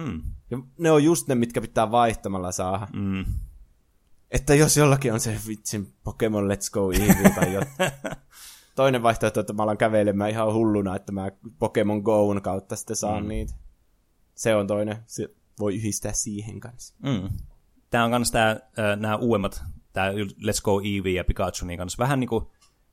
Hmm. Ja ne on just ne, mitkä pitää vaihtamalla saada. Mm. Että jos jollakin on se vitsin Pokemon Let's Go Eevee tai jotain. Toinen vaihtoehto, että mä alan kävelemään ihan hulluna, että mä Pokemon Go'n kautta sitten saan mm. niitä. Se on toinen. Se voi yhdistää siihen kanssa. Mm. Tämä on myös nämä uudemmat, tämä Let's Go Eevee ja Pikachu, niin kanssa vähän niin kuin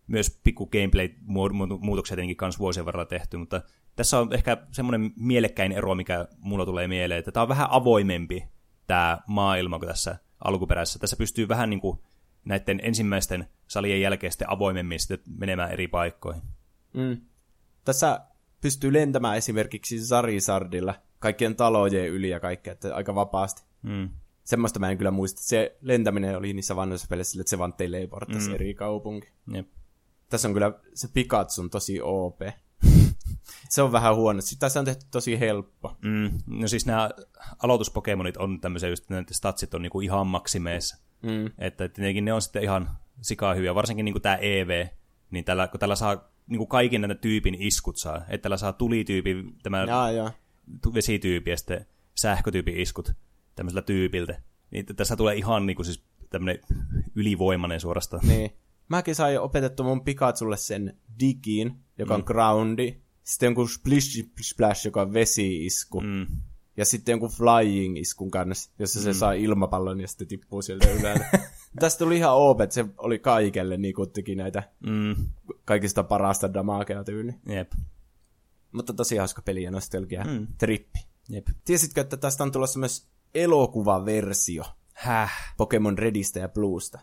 myös pikku gameplay-muutoksia tietenkin kanssa vuosien varrella tehty, mutta tässä on ehkä semmoinen mielekkäin ero, mikä mulla tulee mieleen, että tämä on vähän avoimempi tämä maailma kuin tässä alkuperäisessä. Tässä pystyy vähän niin kuin näiden ensimmäisten salien jälkeen sitten avoimemmin sitten menemään eri paikkoihin. Mm. Tässä pystyy lentämään esimerkiksi Zarizardilla kaikkien talojen yli ja kaikkea, että aika vapaasti. Mm. Semmoista mä en kyllä muista. Se lentäminen oli niissä vanhoissa peleissä että se vaan teleporttasi mm. eri kaupunki. Jep. Tässä on kyllä se Pikachu on tosi OP. se on vähän huono. Sitten tässä on tehty tosi helppo. Mm. No siis nämä aloituspokemonit on tämmöisiä, just että statsit on niinku ihan maksimeissa. Mm. Että tietenkin ne on sitten ihan sikaa hyviä, varsinkin niin kuin tämä EV, niin tällä, kun tällä saa niin kuin kaikin näitä tyypin iskut saa, että tällä saa tulityypi, tämä Jaa, jaa. vesityypi ja sitten sähkötyypin iskut tämmöisellä tyypiltä. Niin tässä tulee ihan niin kuin siis tämmöinen ylivoimainen suorastaan. Niin. Mäkin sain opetettu mun Pikachulle sen digin, joka on mm. groundi. Sitten jonkun splish splash, joka on vesi-isku. Mm. Ja sitten jonkun flying iskun kanssa, jossa se saa ilmapallon ja sitten tippuu sieltä ylhäältä. Tästä tuli ihan OP, että se oli kaikelle niin kuin teki näitä Mm. kaikista parasta damagea tyyli. Jep. Mutta tosi hauska peli ja nostalgia Mm. trippi. Jep. Tiesitkö, että tästä on tulossa myös elokuvaversio Häh? Pokemon Redistä ja Bluesta?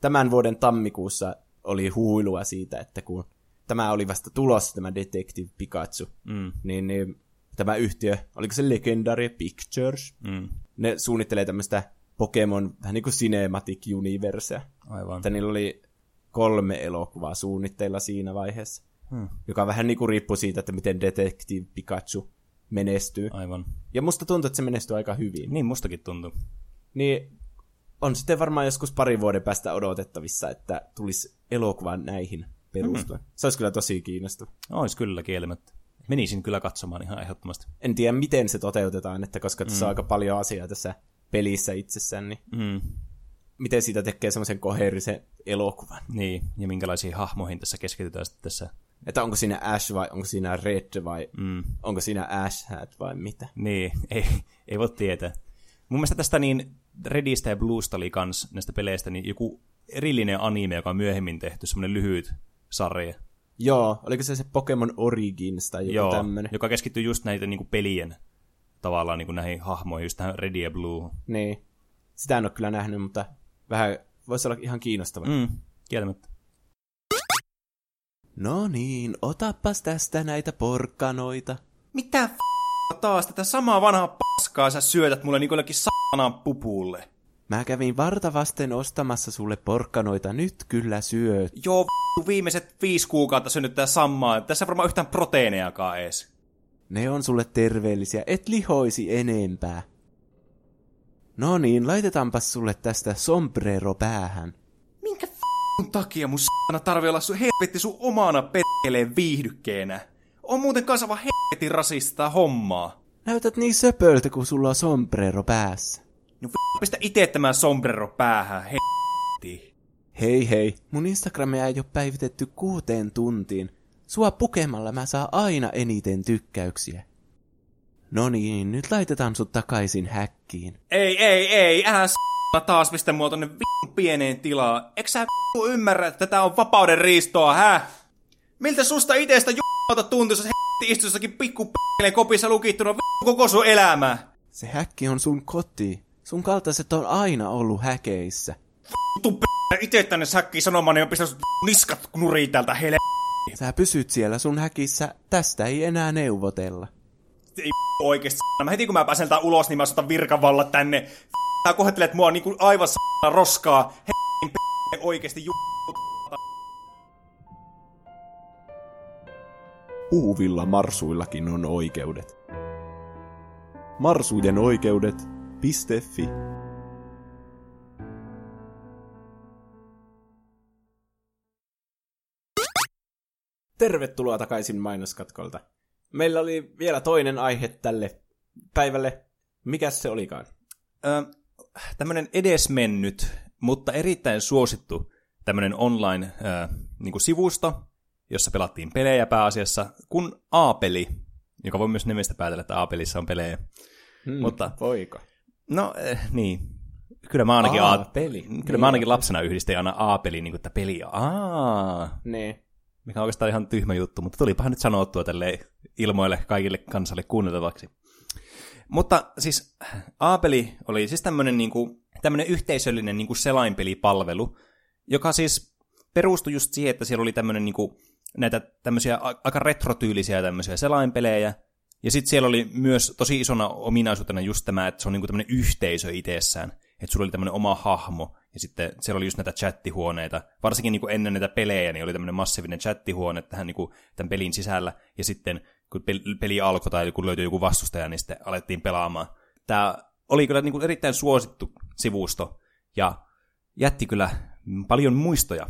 Tämän vuoden tammikuussa oli huilua siitä, että kun tämä oli vasta tulossa, tämä Detective Pikachu, Mm. niin, niin tämä yhtiö, oliko se Legendary Pictures, Mm. ne suunnittelee tämmöistä Pokemon vähän niin kuin Cinematic Universea. Aivan. Että niillä oli kolme elokuvaa suunnitteilla siinä vaiheessa, Hmm. joka vähän niin kuin riippuu siitä, että miten Detective Pikachu menestyy. Aivan. Ja musta tuntuu, että se menestyy aika hyvin. Niin mustakin tuntuu. Niin on sitten varmaan joskus pari vuoden päästä odotettavissa, että tulisi elokuva näihin perustuen. Mm-hmm. Se olisi kyllä tosi kiinnostava. Ois kyllä kielemättä. Menisin kyllä katsomaan ihan ehdottomasti. En tiedä, miten se toteutetaan, että koska tässä on aika paljon asiaa tässä pelissä itsessään, niin Mm. miten siitä tekee semmoisen koherisen elokuvan. Niin, ja minkälaisiin hahmoihin tässä keskitytään sitten tässä. Että onko siinä Ash vai onko siinä Red vai Mm. onko siinä Ash Hat vai mitä. Niin, ei, ei voi tietää. Mun mielestä tästä niin Redistä ja Bluesta oli kans näistä peleistä niin joku erillinen anime, joka on myöhemmin tehty, semmoinen lyhyt sarja. Joo, oliko se se Pokemon Origins tai joku Joo, tämmönen? joka keskittyy just näitä niin kuin pelien tavallaan niin kuin näihin hahmoihin, just tähän Red ja Blue. Niin. Sitä en ole kyllä nähnyt, mutta vähän voisi olla ihan kiinnostava. Mm. Kieltämättä. No niin, otapas tästä näitä porkkanoita. Mitä f***a taas? Tätä samaa vanhaa paskaa sä syötät mulle niin kuin jollekin saanaan pupulle. Mä kävin vartavasten ostamassa sulle porkkanoita, nyt kyllä syöt. Joo, v***, viimeiset viisi kuukautta synnyttää samaa. Tässä ei varmaan yhtään proteiinejakaan ees. Ne on sulle terveellisiä, et lihoisi enempää. No niin, laitetaanpas sulle tästä sombrero päähän. Minkä f***n takia mun s***na tarvii olla sun helvetti sun omana petkeleen viihdykkeenä? On muuten kanssa vaan helvetin rasista hommaa. Näytät niin söpöltä, kun sulla on sombrero päässä. No pistä ite tämän sombrero päähän, helvetti. Hei hei, mun Instagramia ei ole päivitetty kuuteen tuntiin. Sua pukemalla mä saa aina eniten tykkäyksiä. No niin, nyt laitetaan sut takaisin häkkiin. Ei, ei, ei, älä s***a taas pistä mua tonne v***n pieneen tilaan. Eikö sä ymmärrä, että tätä on vapauden riistoa, hä? Miltä susta itestä j***ota tuntuu, jos helvetti istuu jossakin pikku p***leen kopissa lukittuna v***u koko sun elämä? Se häkki on sun koti. Sun kaltaiset on aina ollut häkeissä. Tuu p***, ite tänne säkkiin sanomaan, niin on pistä sut niskat nuriin täältä hele... Sä pysyt siellä sun häkissä, tästä ei enää neuvotella. Ei oikeesti Mä heti kun mä pääsen tää ulos, niin mä otan virkavalla tänne. Sä kohettelet mua niinku aivan s***na roskaa. He p***, oikeesti ju... Puhuvilla marsuillakin on oikeudet. Marsujen oikeudet.fi Tervetuloa takaisin mainoskatkolta. Meillä oli vielä toinen aihe tälle päivälle. Mikäs se olikaan? Ö, tämmönen edesmennyt, mutta erittäin suosittu tämmönen online ö, niinku sivusto, jossa pelattiin pelejä pääasiassa, kun A-peli, joka voi myös nimestä päätellä, että A-pelissä on pelejä. Hmm, Mutta- Voiko? No, eh, niin. Kyllä mä ainakin, A- A-peli. Kyllä Niin, mä ainakin lapsena yhdistin aina A-peli, niin kuin, että peli Aa, Niin. mikä on oikeastaan ihan tyhmä juttu, mutta tulipahan nyt sanottua tälle ilmoille kaikille kansalle kuunneltavaksi. Mutta siis A-peli oli siis tämmöinen niinku, tämmönen yhteisöllinen niinku selainpelipalvelu, joka siis perustui just siihen, että siellä oli tämmöinen niinku, näitä tämmöisiä aika retrotyylisiä tämmöisiä selainpelejä, ja sitten siellä oli myös tosi isona ominaisuutena just tämä, että se on niinku tämmöinen yhteisö itsessään, että sulla oli tämmöinen oma hahmo, ja sitten siellä oli just näitä chattihuoneita, varsinkin niinku ennen näitä pelejä, niin oli tämmöinen massiivinen chattihuone tähän niinku, tämän pelin sisällä, ja sitten kun pel- peli alkoi tai kun löytyi joku vastustaja, niin sitten alettiin pelaamaan. Tämä oli kyllä niinku erittäin suosittu sivusto, ja jätti kyllä paljon muistoja.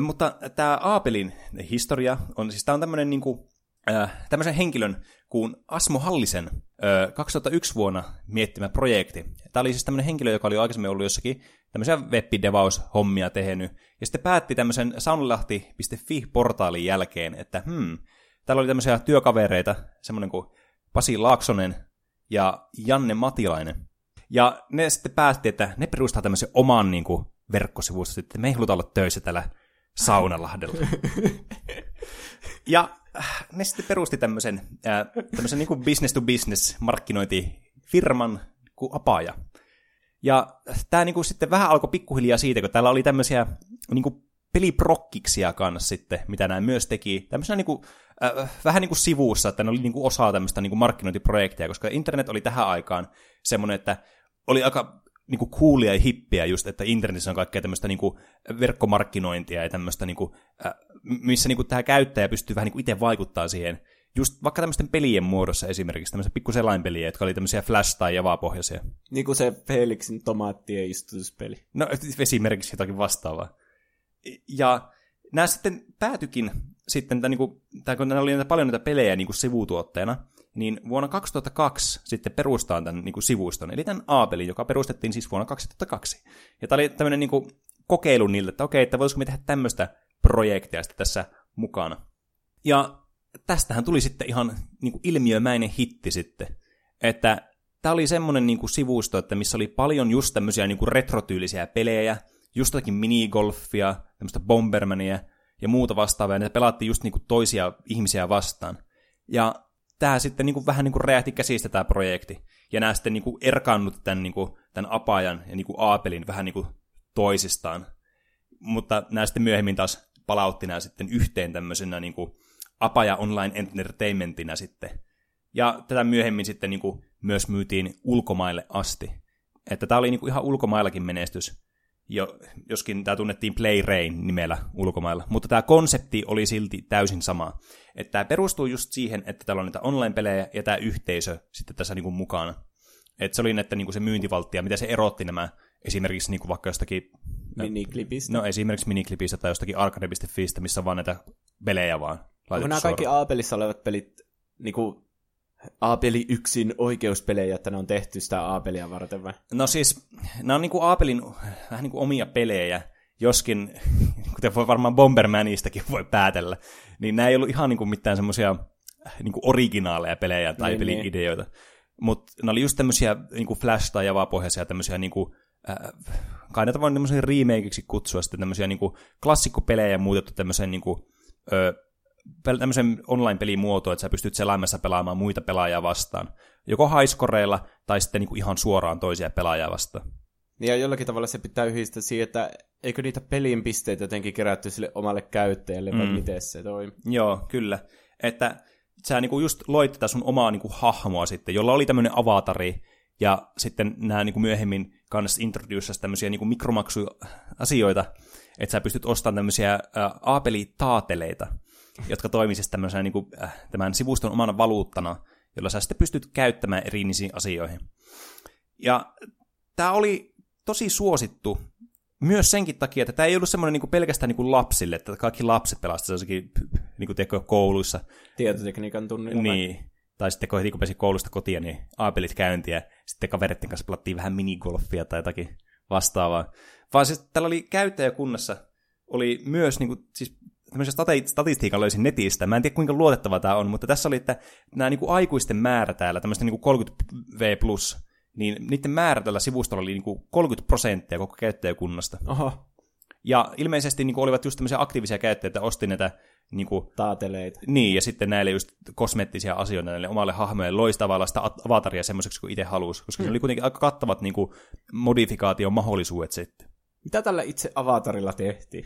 Mutta tämä Aapelin historia on siis, tämä on tämmöinen niinku, äh, tämmöisen henkilön kuin Asmo Hallisen äh, 2001 vuonna miettimä projekti. Tämä oli siis tämmöinen henkilö, joka oli aikaisemmin ollut jossakin tämmöisiä webbidevaus-hommia tehnyt, ja sitten päätti tämmöisen saunalahti.fi-portaalin jälkeen, että hmm, täällä oli tämmöisiä työkavereita, semmoinen kuin Pasi Laaksonen ja Janne Matilainen. Ja ne sitten päätti, että ne perustaa tämmöisen oman niin kuin, verkkosivuston, että me ei haluta olla töissä täällä Saunalahdella. ja ne sitten perusti tämmöisen, tämmöisen niin business-to-business markkinointifirman kuin Apaja. Ja tämä niin kuin sitten vähän alkoi pikkuhiljaa siitä, kun täällä oli tämmöisiä niin kuin peliprokkiksia kanssa sitten, mitä nämä myös teki. Tämmöisenä niin kuin, äh, vähän niin kuin sivussa, että ne oli niin kuin osa tämmöistä niin kuin markkinointiprojekteja, koska internet oli tähän aikaan semmoinen, että oli aika niin kuin coolia ja hippiä just, että internetissä on kaikkea tämmöistä niin kuin verkkomarkkinointia ja tämmöistä, niin kuin, äh, missä niin kuin tämä käyttäjä pystyy vähän niin kuin itse vaikuttaa siihen. Just vaikka tämmöisten pelien muodossa esimerkiksi, tämmöisiä pikkuselainpeliä, jotka oli tämmöisiä Flash- tai Java-pohjaisia. Niin kuin se Felixin tomaattien istutuspeli. No esimerkiksi jotakin vastaavaa. Ja nämä sitten päätyikin sitten, tai, niin kuin, tai kun nämä oli näitä paljon näitä pelejä niin kuin sivutuotteena, niin vuonna 2002 sitten perustaan tämän niin kuin sivuston, eli tämän A-pelin, joka perustettiin siis vuonna 2002. Ja tämä oli tämmöinen niin kuin kokeilu niille, että okei, että voisiko me tehdä tämmöistä projektia sitten tässä mukana. Ja tästähän tuli sitten ihan niin kuin ilmiömäinen hitti sitten, että tämä oli semmoinen niin kuin sivusto, että missä oli paljon just tämmöisiä niin kuin retrotyylisiä pelejä, just jotakin minigolfia, tämmöistä bombermania ja muuta vastaavaa, ja ne pelattiin just niin kuin toisia ihmisiä vastaan. Ja tämä sitten niin kuin vähän niin kuin räjähti käsistä tämä projekti. Ja nämä sitten niin kuin erkaannut tämän, niin kuin, tämän apajan ja niin kuin Aapelin vähän niin kuin toisistaan. Mutta nämä sitten myöhemmin taas palautti nämä sitten yhteen tämmöisenä niin kuin Apaja Online Entertainmentina sitten. Ja tätä myöhemmin sitten niin kuin myös myytiin ulkomaille asti. Että tämä oli niin kuin ihan ulkomaillakin menestys, jo, joskin tämä tunnettiin Play Rain nimellä ulkomailla. Mutta tämä konsepti oli silti täysin sama. Että tämä perustuu just siihen, että täällä on niitä online-pelejä ja tämä yhteisö sitten tässä niin kuin mukana. Että se oli näitä niin kuin se myyntivaltti ja mitä se erotti nämä esimerkiksi niin kuin vaikka jostakin... Miniklipistä. No esimerkiksi miniklipistä tai jostakin arcade.fistä, missä on vaan näitä pelejä vaan. Onko nämä kaikki Aapelissa olevat pelit niin kuin Aapeli yksin oikeuspelejä, että ne on tehty sitä Aapelia varten vai? No siis, nämä on niin kuin Aapelin vähän niin kuin omia pelejä, joskin, kuten voi varmaan Bombermanistakin voi päätellä, niin nämä ei ollut ihan niin kuin mitään semmoisia niin kuin originaaleja pelejä tai niin, peli-ideoita. Niin. Mutta ne oli just tämmöisiä niin kuin Flash- tai Java-pohjaisia tämmöisiä niin kuin, äh, kai näitä voi tämmöisiä remakeiksi kutsua sitten tämmöisiä niin kuin klassikkopelejä muutettu tämmöiseen niin kuin, ö, tämmöisen online-pelin muoto, että sä pystyt selaimessa pelaamaan muita pelaajia vastaan. Joko haiskoreilla tai sitten niin kuin ihan suoraan toisia pelaajia vastaan. Ja jollakin tavalla se pitää yhdistää siihen, että eikö niitä pelin pisteitä jotenkin kerätty sille omalle käyttäjälle, vai mm. miten se toimii? Joo, kyllä. Että sä niinku just loit tätä sun omaa niinku hahmoa sitten, jolla oli tämmöinen avatari, ja sitten nämä niinku myöhemmin kanssa introducers tämmöisiä niinku mikromaksuasioita, että sä pystyt ostamaan tämmöisiä ä, aapeli-taateleita, jotka toimisivat siis tämmöisenä niin kuin, äh, tämän sivuston omana valuuttana, jolla sä sitten pystyt käyttämään eri asioihin. Ja tämä oli tosi suosittu myös senkin takia, että tämä ei ollut semmoinen niin pelkästään niin kuin lapsille, että kaikki lapset pelasivat jossakin niin kuin teko kouluissa. Tietotekniikan tunnilla. Niin. Tai sitten kun heti kun pääsi koulusta kotiin, niin aapelit käyntiä, sitten kaveritten kanssa pelattiin vähän minigolfia tai jotakin vastaavaa. Vaan siis tällä oli käyttäjäkunnassa, oli myös niin kuin, siis tämmöisen stati- statistiikan löysin netistä. Mä en tiedä, kuinka luotettava tämä on, mutta tässä oli, että nämä niin kuin aikuisten määrä täällä, tämmöistä niin 30V+, niin niiden määrä tällä sivustolla oli niin kuin 30 prosenttia koko käyttäjäkunnasta. Oho. Ja ilmeisesti niin kuin olivat just tämmöisiä aktiivisia käyttäjiä, että osti näitä niin kuin, Taateleita. Niin, ja sitten näille just kosmeettisia asioita näille omalle hahmoille loistavalla sitä avataria semmoiseksi kuin itse halusi, koska hmm. se oli kuitenkin aika kattavat niin kuin, modifikaation mahdollisuudet sitten. Mitä tällä itse avatarilla tehtiin?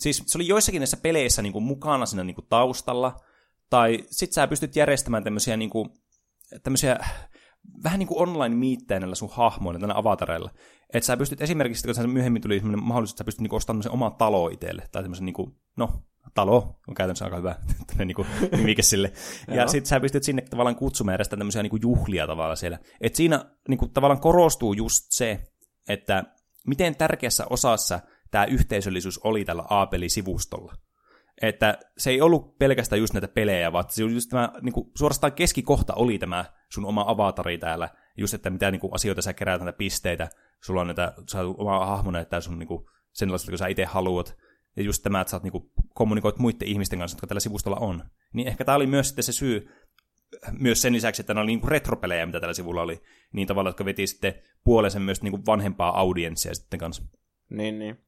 Siis se oli joissakin näissä peleissä niin kuin mukana siinä niin kuin taustalla, tai sit sä pystyt järjestämään tämmöisiä, niin kuin, tämmöisiä vähän niin kuin online-miittejä näillä sun hahmoilla, tänä avatareilla. Että sä pystyt esimerkiksi, kun sä myöhemmin tuli sellainen mahdollisuus, että sä pystyt niin ostamaan omaa talo itselle, tai tämmöisen niin kuin, no, talo on käytännössä aika hyvä niin kuin, nimike sille. ja sitten sä pystyt sinne tavallaan kutsumaan järjestää tämmöisiä niin kuin juhlia tavallaan siellä. Että siinä niin kuin, tavallaan korostuu just se, että miten tärkeässä osassa tämä yhteisöllisyys oli tällä A-pelisivustolla. Että se ei ollut pelkästään just näitä pelejä, vaan se just tämä, niin kuin, suorastaan keskikohta oli tämä sun oma avatari täällä, just että mitä niin kuin, asioita sä keräät näitä pisteitä, sulla on näitä, sä oma hahmo näyttää sun niin kuin, sellaista, kun sä itse haluat, ja just tämä, että sä oot, niin kuin, kommunikoit muiden ihmisten kanssa, jotka tällä sivustolla on. Niin ehkä tämä oli myös sitten se syy, myös sen lisäksi, että ne oli niin kuin retropelejä, mitä tällä sivulla oli, niin tavallaan, jotka veti sitten puolensa myös niin kuin vanhempaa audienssia sitten kanssa. Niin, niin.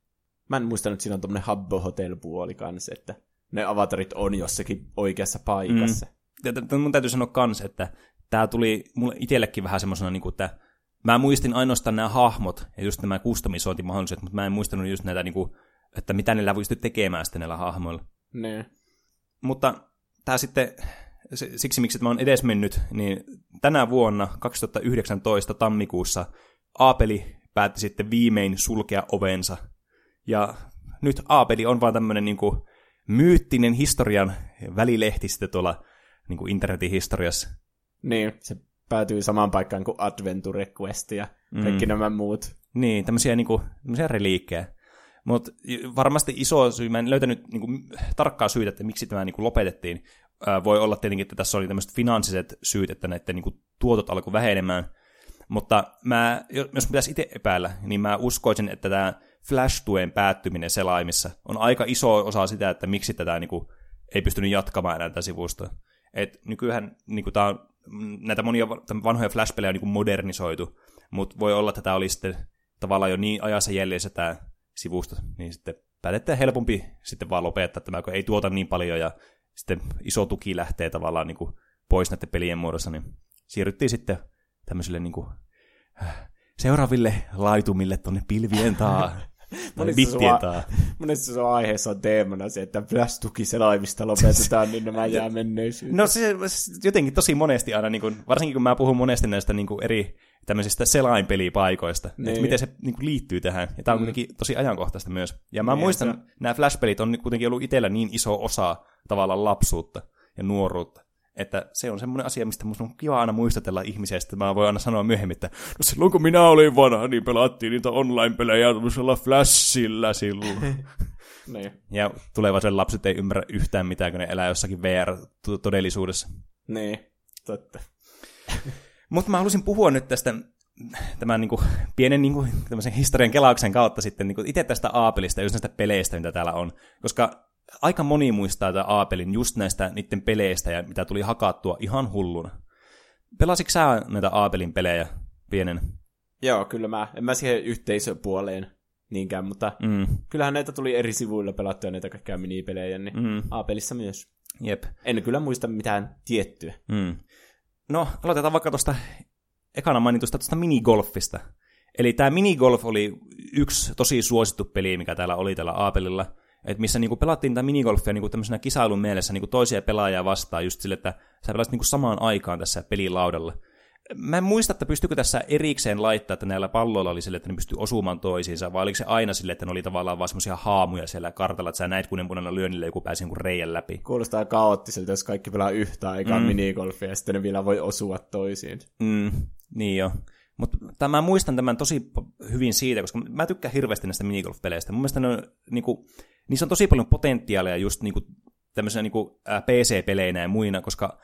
Mä en muistanut, että siinä on tommonen Habbo Hotel-puoli kanssa, että ne avatarit on jossakin oikeassa paikassa. Mm. Mun täytyy sanoa kans, että tämä tuli mulle itsellekin vähän semmoisena, niin kuin, että mä muistin ainoastaan nämä hahmot ja just nämä kustomisointimahdollisuudet, mutta mä en muistanut just näitä, niin kuin, että mitä niillä pystyy tekemään sitten näillä hahmoilla. Ne. Mutta tämä sitten, siksi miksi mä oon edes mennyt, niin tänä vuonna 2019 tammikuussa Aapeli päätti sitten viimein sulkea ovensa ja nyt Aapeli on vaan tämmöinen niin kuin, myyttinen historian välilehti sitten tuolla niin kuin internetin historiassa. Niin, se päätyy samaan paikkaan kuin Adventure Quest ja mm. kaikki nämä muut. Niin, tämmöisiä, niin kuin, tämmöisiä reliikkejä. Mutta varmasti iso syy, mä en löytänyt niin kuin, tarkkaa syytä, että miksi tämä niin kuin, lopetettiin. Ää, voi olla tietenkin, että tässä oli tämmöiset finanssiset syyt, että näiden niin kuin, tuotot alkoi vähenemään. Mutta mä, jos pitäisi itse epäillä, niin mä uskoisin, että tämä Flash-tuen päättyminen selaimissa on aika iso osa sitä, että miksi tätä niin kuin, ei pystynyt jatkamaan enää tätä sivustoa. Et nykyään niin kuin, tämä on mm, näitä monia vanhoja Flash-pelejä on niin modernisoitu, mutta voi olla, että tämä oli sitten tavallaan jo niin ajassa jäljessä tämä sivusto, niin sitten päätetään helpompi sitten vaan lopettaa tämä, kun ei tuota niin paljon ja sitten iso tuki lähtee tavallaan niin kuin pois näiden pelien muodossa, niin siirryttiin sitten tämmöisille niin kuin, äh, seuraaville laitumille tuonne pilvien taa. Monissa. Monissa sun aiheessa on teemana se, että Flash-tuki selaimista lopetetaan, niin nämä jää menneisyyteen. No se, se, jotenkin tosi monesti aina, niin kuin, varsinkin kun mä puhun monesti näistä niin kuin eri tämmöisistä selainpelipaikoista, niin. että miten se niin kuin, liittyy tähän. Ja tämä on mm. kuitenkin tosi ajankohtaista myös. Ja mä niin, muistan, se... nämä Flash-pelit on kuitenkin ollut itsellä niin iso osa tavallaan lapsuutta ja nuoruutta, että se on semmoinen asia, mistä musta on kiva aina muistatella ihmisiä, että mä voin aina sanoa myöhemmin, että no silloin kun minä olin vanha, niin pelattiin niitä online-pelejä tämmöisellä flashilla silloin. niin. Ja tulevaisuuden lapset ei ymmärrä yhtään mitään, kun ne elää jossakin VR-todellisuudessa. Niin, totta. Mutta mä halusin puhua nyt tästä tämän niin kuin, pienen niin kuin, historian kelauksen kautta sitten niin kuin, itse tästä Aapelista ja just näistä peleistä, mitä täällä on. Koska aika moni muistaa tätä Aapelin just näistä niiden peleistä, ja mitä tuli hakattua ihan hulluna. Pelasitko sä näitä Aapelin pelejä pienen? Joo, kyllä mä. En mä siihen yhteisöpuoleen niinkään, mutta mm. kyllähän näitä tuli eri sivuilla pelattua näitä kaikkia minipelejä, niin mm. Aapelissa myös. Jep. En kyllä muista mitään tiettyä. Mm. No, aloitetaan vaikka tuosta ekana mainitusta tuosta minigolfista. Eli tämä minigolf oli yksi tosi suosittu peli, mikä täällä oli täällä Aapelilla – että missä niinku pelattiin tätä minigolfia niinku tämmöisenä kisailun mielessä niinku toisia pelaajia vastaan just sille, että sä pelasit niinku samaan aikaan tässä pelilaudalla. Mä en muista, että pystykö tässä erikseen laittaa, että näillä palloilla oli sille, että ne pystyy osumaan toisiinsa, vai oliko se aina sille, että ne oli tavallaan vaan semmoisia haamuja siellä kartalla, että sä näit kunen punana lyönnillä joku pääsi jonkun reijän läpi. Kuulostaa kaoottiselta, jos kaikki pelaa yhtä aikaa mm. minigolfia ja sitten ne vielä voi osua toisiin. Mm, niin jo. Mutta mä muistan tämän tosi hyvin siitä, koska mä tykkään hirveästi näistä minigolf-peleistä. Mun mielestä ne on, niinku, niissä on tosi paljon potentiaalia just niinku, tämmöisenä niinku, PC-peleinä ja muina, koska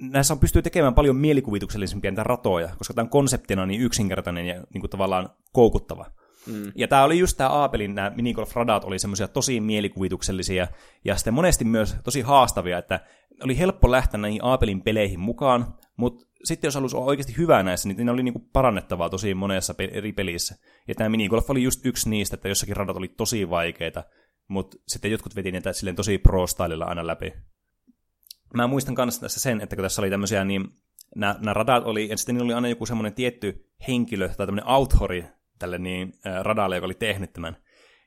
näissä on pystyy tekemään paljon mielikuvituksellisempia niitä ratoja, koska tämä on konseptina niin yksinkertainen ja niinku, tavallaan koukuttava. Mm. Ja tämä oli just tämä Aapelin, nämä minigolf-radat oli semmoisia tosi mielikuvituksellisia ja sitten monesti myös tosi haastavia, että oli helppo lähteä näihin Aapelin peleihin mukaan, mutta sitten jos halusi olla oikeasti hyvä näissä, niin ne oli niinku parannettavaa tosi monessa eri pelissä. Ja tämä minigolf oli just yksi niistä, että jossakin radat oli tosi vaikeita, mutta sitten jotkut veti niitä silleen tosi pro aina läpi. Mä muistan kanssa tässä sen, että kun tässä oli tämmöisiä, niin nämä, radat oli, ja sitten oli aina joku semmoinen tietty henkilö tai tämmöinen authori tälle niin, äh, radalle, joka oli tehnyt tämän.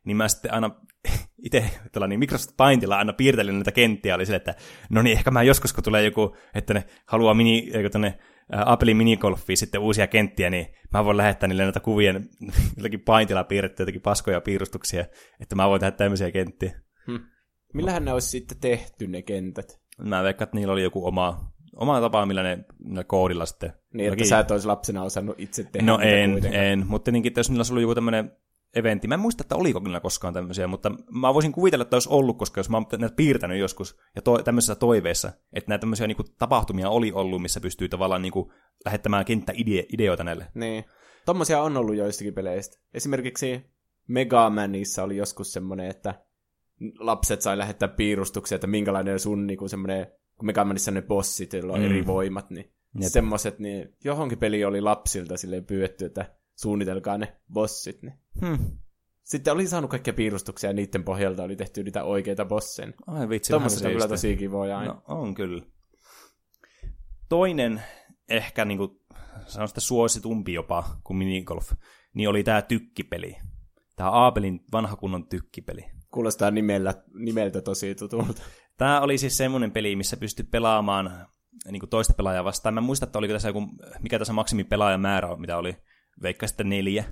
Niin mä sitten aina itse niin Microsoft Paintilla aina piirtelin näitä kenttiä, oli sille, että no niin, ehkä mä joskus, kun tulee joku, että ne haluaa mini, joku tänne Applein minigolfiin sitten uusia kenttiä, niin mä voin lähettää niille näitä kuvia jotenkin Paintilla piirretty jotenkin paskoja piirustuksia, että mä voin tehdä tämmöisiä kenttiä. Hmm. Millähän ne olisi sitten tehty ne kentät? Mä veikkaan, että niillä oli joku oma, oma tapa, millä ne, ne koodilla sitten... Niin, että sä et olisi lapsena osannut itse tehdä No en, kuitenkaan. en, mutta niinkin, että jos niillä olisi ollut joku tämmöinen eventti. Mä en muista, että oliko kyllä koskaan tämmöisiä, mutta mä voisin kuvitella, että olisi ollut, koska jos mä oon näitä piirtänyt joskus ja to- tämmöisissä toiveissa, että näitä tämmöisiä niinku tapahtumia oli ollut, missä pystyy tavallaan niinku lähettämään kenttäideoita näille. Niin. Tommosia on ollut joistakin peleistä. Esimerkiksi Mega Manissa oli joskus semmoinen, että lapset sai lähettää piirustuksia, että minkälainen sun niinku semmoinen, kun Mega Manissa ne bossit, joilla on mm. eri voimat, niin semmoiset, niin johonkin peli oli lapsilta silleen pyydetty, että suunnitelkaa ne bossit. Niin. Hmm. Sitten oli saanut kaikkia piirustuksia ja niiden pohjalta oli tehty niitä oikeita bosseja. Ai vitsi, Tuommoiset on kyllä tosi kivoja aina. No, on kyllä. Toinen ehkä niin kuin, sanon sitä suositumpi jopa kuin minigolf, niin oli tämä tykkipeli. Tämä Aabelin vanha kunnon tykkipeli. Kuulostaa nimellä, nimeltä tosi tutulta. Tämä oli siis semmoinen peli, missä pystyi pelaamaan niin kuin toista pelaajaa vastaan. Mä en muista, että oliko tässä joku, mikä tässä maksimi pelaajamäärä mitä oli, veikka sitten neljä.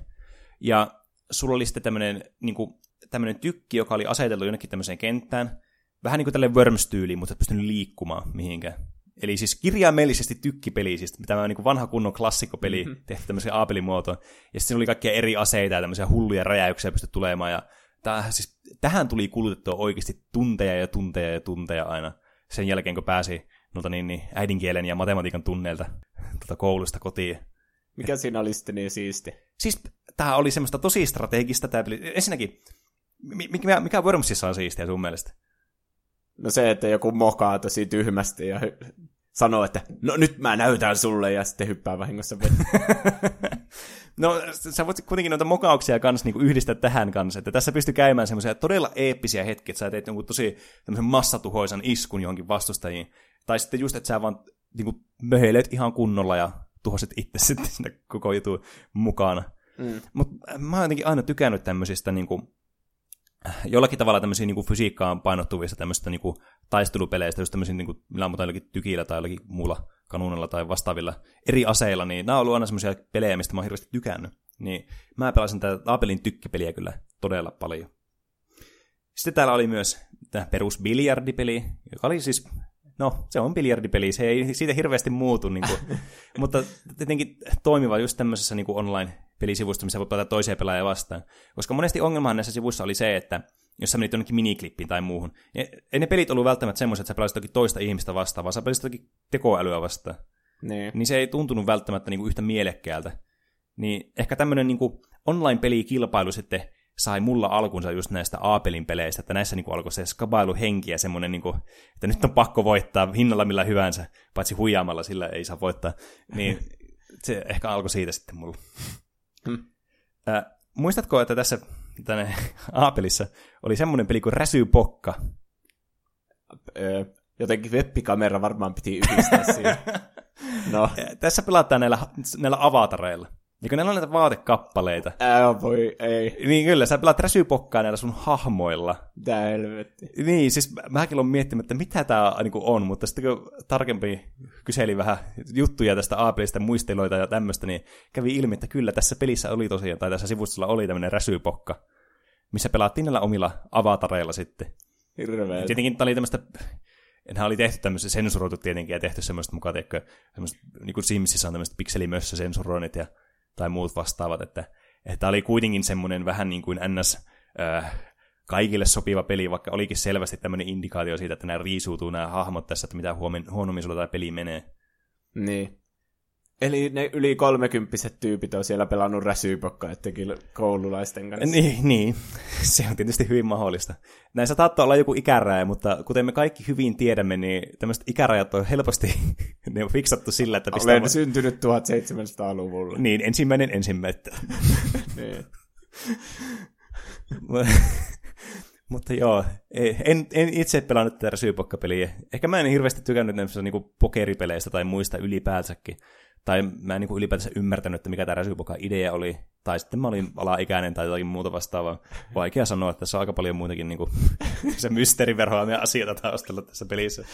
Ja sulla oli sitten tämmöinen, niin kuin, tämmöinen tykki, joka oli aseteltu jonnekin tämmöiseen kenttään. Vähän niin kuin tälle Worms-tyyliin, mutta et pystynyt liikkumaan mihinkään. Eli siis kirjaimellisesti tykkipeli, siis tämä niin kuin vanha kunnon klassikkopeli mm-hmm. tehty tämmöiseen aapelimuotoon. Ja sitten oli kaikkia eri aseita ja tämmöisiä hulluja räjäyksiä pysty tulemaan. Ja täh, siis, tähän tuli kulutettua oikeasti tunteja ja tunteja ja tunteja aina sen jälkeen, kun pääsi noilta niin, niin, äidinkielen ja matematiikan tunneilta tuota koulusta kotiin. Mikä siinä oli sitten niin siisti? Siis tämä oli semmoista tosi strategista. Tämä peli. Ensinnäkin, mikä, mikä Wormsissa on siistiä sun mielestä? No se, että joku mokaa tosi tyhmästi ja sanoo, että no nyt mä näytän sulle, ja sitten hyppää vahingossa No, sä voit kuitenkin noita mokauksia kanssa niin yhdistää tähän kanssa, että tässä pystyy käymään semmoisia todella eeppisiä hetkiä, että sä teet jonkun tosi massatuhoisan iskun johonkin vastustajiin, tai sitten just, että sä vaan niin kuin, möheilet ihan kunnolla ja tuhosit itse sitten sinne koko jutun mukana. Mm. Mutta mä oon jotenkin aina tykännyt tämmöisistä niin kuin, jollakin tavalla tämmöisiä niin fysiikkaan painottuvista tämmöistä niin kuin, taistelupeleistä, just tämmöisiä, niin kuin, millä ammutaan jollakin tykillä tai jollakin muulla kanuunilla tai vastaavilla eri aseilla, niin nämä on ollut aina semmoisia pelejä, mistä mä oon hirveästi tykännyt. Niin mä pelasin tätä Apelin tykkipeliä kyllä todella paljon. Sitten täällä oli myös tämä perus biljardipeli, joka oli siis, no se on biljardipeli, se ei siitä hirveästi muutu, niin kuin, mutta tietenkin toimiva just tämmöisessä niin kuin online-pelisivusta, missä voi pelata toisia pelaajia vastaan. Koska monesti ongelmahan näissä sivuissa oli se, että jos sä menit jonnekin miniklippiin tai muuhun. Ei ne pelit ollut välttämättä semmoiset, että sä pelasit jotakin toista ihmistä vastaan, vaan sä pelasit jotakin tekoälyä vastaan. Niin. niin se ei tuntunut välttämättä niinku yhtä mielekkäältä. Niin ehkä tämmöinen niinku online-pelikilpailu sitten sai mulla alkunsa just näistä A-pelin peleistä, että näissä niinku alkoi se skabailuhenki ja semmoinen, niinku, että nyt on pakko voittaa hinnalla millä hyvänsä, paitsi huijaamalla sillä ei saa voittaa. Niin se ehkä alkoi siitä sitten mulla. Hmm. Äh, muistatko, että tässä tänne Aapelissa oli semmoinen peli kuin Räsypokka. Öö, jotenkin webbikamera varmaan piti yhdistää siihen. No. Tässä pelataan näillä, näillä avatareilla. Ja kun näillä on näitä vaatekappaleita. Ää, voi ei. Niin kyllä, sä pelaat räsypokkaa näillä sun hahmoilla. Tää helvetti. Niin, siis mäkin olen miettinyt, että mitä tää niin on, mutta sitten kun tarkempi kyseli vähän juttuja tästä Appleista, muisteloita ja tämmöistä, niin kävi ilmi, että kyllä tässä pelissä oli tosiaan, tai tässä sivustolla oli tämmöinen räsypokka, missä pelattiin näillä omilla avatareilla sitten. Hirveä. Tietenkin tämä oli tämmöistä enhän oli tehty tämmöistä sensuroitu tietenkin ja tehty semmoista mukaan, teikö, semmoista, niin kuin Simsissä on tämmöistä pikselimössä sensuroinnit ja tai muut vastaavat, että, että oli kuitenkin semmoinen vähän niin kuin ns. Äh, kaikille sopiva peli, vaikka olikin selvästi tämmöinen indikaatio siitä, että nämä riisuutuu nämä hahmot tässä, että mitä huonommin sulla tämä peli menee. Niin. Eli ne yli kolmekymppiset tyypit on siellä pelannut räsyypokkaa ettekin koululaisten kanssa. Niin, niin, se on tietysti hyvin mahdollista. Näissä saattaa olla joku ikäraja, mutta kuten me kaikki hyvin tiedämme, niin tämmöiset ikärajat on helposti ne on fiksattu sillä, että pistää... Olen syntynyt 1700-luvulla. Niin, ensimmäinen ensimmäistä. niin. Mutta joo, en, en itse pelannut tätä räsyypokkapeliä. Ehkä mä en hirveästi tykännyt näistä niin pokeripeleistä tai muista ylipäätänsäkin tai mä en niin ylipäätänsä ymmärtänyt, että mikä tämä Räsypokan idea oli, tai sitten mä olin alaikäinen tai jotakin muuta vastaavaa. Vaikea sanoa, että tässä on aika paljon muitakin niin kuin, se mysteeriverhoamia asioita taustalla tässä pelissä.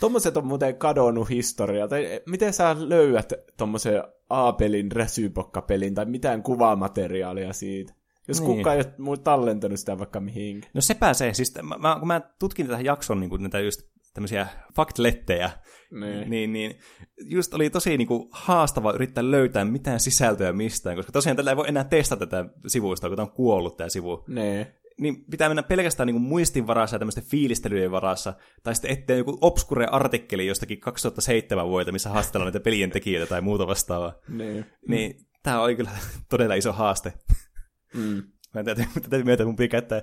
Tuommoiset on muuten kadonnut historia. Tai miten sä löydät tuommoisen A-pelin, räsypokkapelin tai mitään kuvamateriaalia siitä? Jos niin. kukaan ei ole tallentanut sitä vaikka mihinkä. No se pääsee. Siis mä, kun mä tutkin tätä jakson niin kuin näitä just tämmöisiä faktlettejä, niin. niin, niin just oli tosi niin kuin, haastava yrittää löytää mitään sisältöä mistään, koska tosiaan tällä ei voi enää testata tätä sivuista, kun tämä on kuollut tämä sivu. Niin. Niin pitää mennä pelkästään niin kuin muistin varassa ja tämmöisten fiilistelyjen varassa, tai sitten etsiä joku obskure artikkeli jostakin 2007 vuotta, missä haastellaan näitä pelien tekijöitä tai muuta vastaavaa. Niin. Niin tämä oli kyllä todella iso haaste. Mm. Mä täytyy, täytyy myötä, mun pitää käyttää,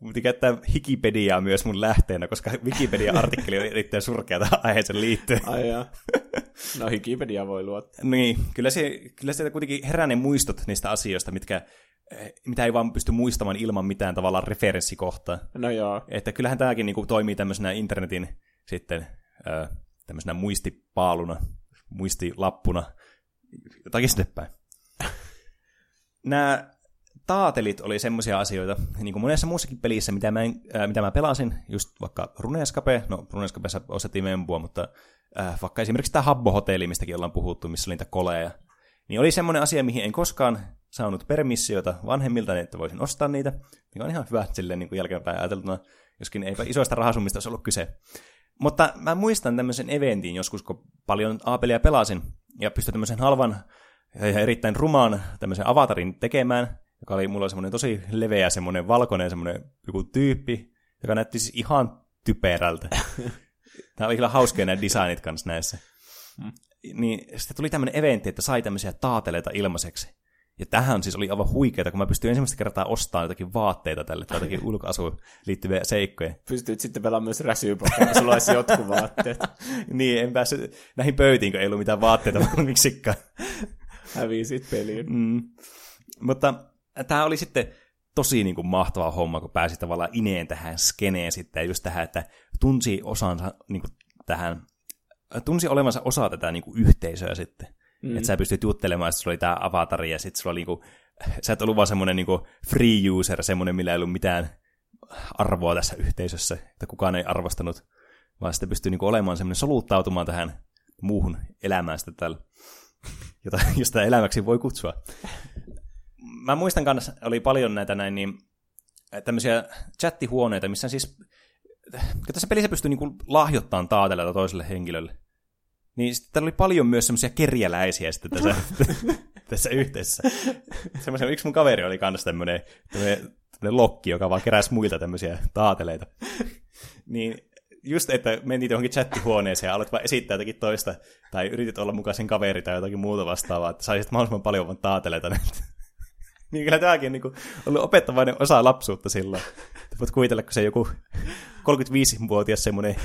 mun pitää käyttää Wikipediaa myös mun lähteenä, koska Wikipedia-artikkeli on erittäin surkea tähän aiheeseen liittyen. Ai jaa. No Wikipedia voi luottaa. Niin, kyllä se, kyllä se kuitenkin herää ne muistot niistä asioista, mitkä, mitä ei vaan pysty muistamaan ilman mitään tavallaan referenssikohtaa. No joo. Että kyllähän tämäkin niin toimii tämmöisenä internetin sitten tämmöisenä muistipaaluna, muistilappuna, jotakin sinne päin. Nämä taatelit oli semmoisia asioita, niin kuin monessa muussakin pelissä, mitä mä, äh, mitä mä pelasin, just vaikka Runescape, no Runescapeessa ostettiin mempua, mutta äh, vaikka esimerkiksi tämä Habbo-hotelli, mistäkin ollaan puhuttu, missä oli niitä koleja, niin oli semmoinen asia, mihin en koskaan saanut permissiota vanhemmilta, että voisin ostaa niitä, mikä on ihan hyvä silleen niin kuin jälkeenpäin ajateltuna, joskin eipä isoista rahasummista olisi ollut kyse. Mutta mä muistan tämmöisen eventin joskus, kun paljon A-peliä pelasin, ja pystyin tämmöisen halvan ja erittäin rumaan tämmöisen avatarin tekemään, joka oli mulla semmoinen tosi leveä, semmoinen valkoinen semmoinen joku tyyppi, joka näytti siis ihan typerältä. Tämä oli kyllä hauskoja nämä designit kanssa näissä. Hmm. Niin sitten tuli tämmöinen eventti, että sai tämmöisiä taateleita ilmaiseksi. Ja tähän siis oli aivan huikeeta, kun mä pystyin ensimmäistä kertaa ostamaan jotakin vaatteita tälle tai jotakin ulkoasuun liittyviä seikkoja. Pystyt sitten pelaamaan myös räsyypokkaa, sulla olisi jotkut vaatteet. niin, en päässyt näihin pöytiin, kun ei ollut mitään vaatteita miksikään. Hävisit peliin. Mm. Mutta tämä oli sitten tosi niin kuin, mahtava homma, kun pääsi tavallaan ineen tähän skeneen sitten, ja just tähän, että tunsi osansa niin kuin, tähän, tunsi olevansa osa tätä niin kuin, yhteisöä sitten. Mm. Että sä pystyt juttelemaan, että sulla oli tämä avatari, ja sitten sulla oli niinku, sä et ollut vaan semmoinen niinku free user, semmoinen, millä ei ollut mitään arvoa tässä yhteisössä, että kukaan ei arvostanut, vaan sitten pystyy niinku olemaan semmoinen soluttautumaan tähän muuhun elämään sitten tällä, jota, josta elämäksi voi kutsua. Mä muistan kanssa, oli paljon näitä näin niin, tämmöisiä chattihuoneita, missä siis tässä pelissä pystyy niinku lahjoittamaan taateleita toiselle henkilölle. Niin sitten täällä oli paljon myös semmoisia kerjäläisiä sitten tässä, tässä yhteisössä. Semmoisen, yksi mun kaveri oli kanssa tämmöinen, tämmöinen, tämmöinen lokki, joka vaan keräsi muilta tämmöisiä taateleita. niin just, että mentiin johonkin chattihuoneeseen ja aloit vaan esittää jotakin toista, tai yritit olla mukaan sen kaveri tai jotakin muuta vastaavaa, että saisit mahdollisimman paljon vaan taateleita. niin kyllä tämäkin on niin kuin ollut opettavainen osa lapsuutta silloin. Voit kuvitella, kun se joku 35-vuotias semmoinen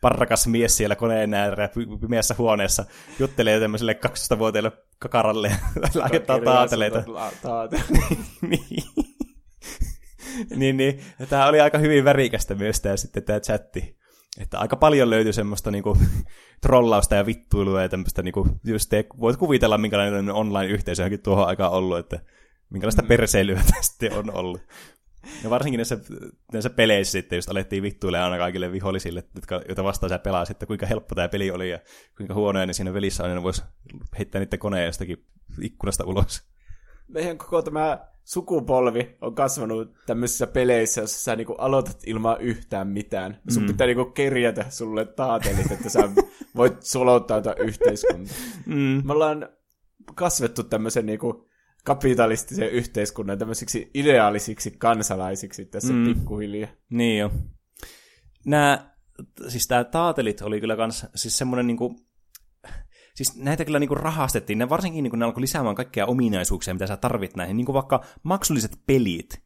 parrakas mies siellä koneen äärellä pimeässä huoneessa juttelee tämmöiselle 12-vuotiaille kakaralle ja lähettää taateleita. niin. niin, niin. Tämä oli aika hyvin värikästä myös tämä sitten tämä chatti. Että aika paljon löytyi semmoista niinku trollausta ja vittuilua ja tämmöistä niinku, just te, voit kuvitella, minkälainen online-yhteisö tuohon aikaan ollut, että minkälaista mm. perseilyä tästä on ollut. Ja varsinkin näissä, näissä peleissä sitten just alettiin vittuille aina kaikille vihollisille, jotka, joita vastaan sä pelaa sitten, kuinka helppo tämä peli oli ja kuinka huonoja niin siinä pelissä aina voisi heittää niiden koneen jostakin ikkunasta ulos. Meidän koko tämä sukupolvi on kasvanut tämmöisissä peleissä, jossa sä niinku aloitat ilman yhtään mitään. Sun mm. pitää niinku kerjätä sulle taatelit, että sä voit solottautua yhteiskuntaan. Mm. Me ollaan kasvettu tämmöisen niinku kapitalistisen yhteiskunnan tämmöisiksi ideaalisiksi kansalaisiksi tässä mm. pikkuhiljaa. Niin jo. Nämä, siis tämä taatelit oli kyllä kans, siis semmoinen niinku, siis näitä kyllä niinku rahastettiin, ne varsinkin niinku ne alkoi lisäämään kaikkia ominaisuuksia, mitä sä tarvit näihin, niinku vaikka maksulliset pelit.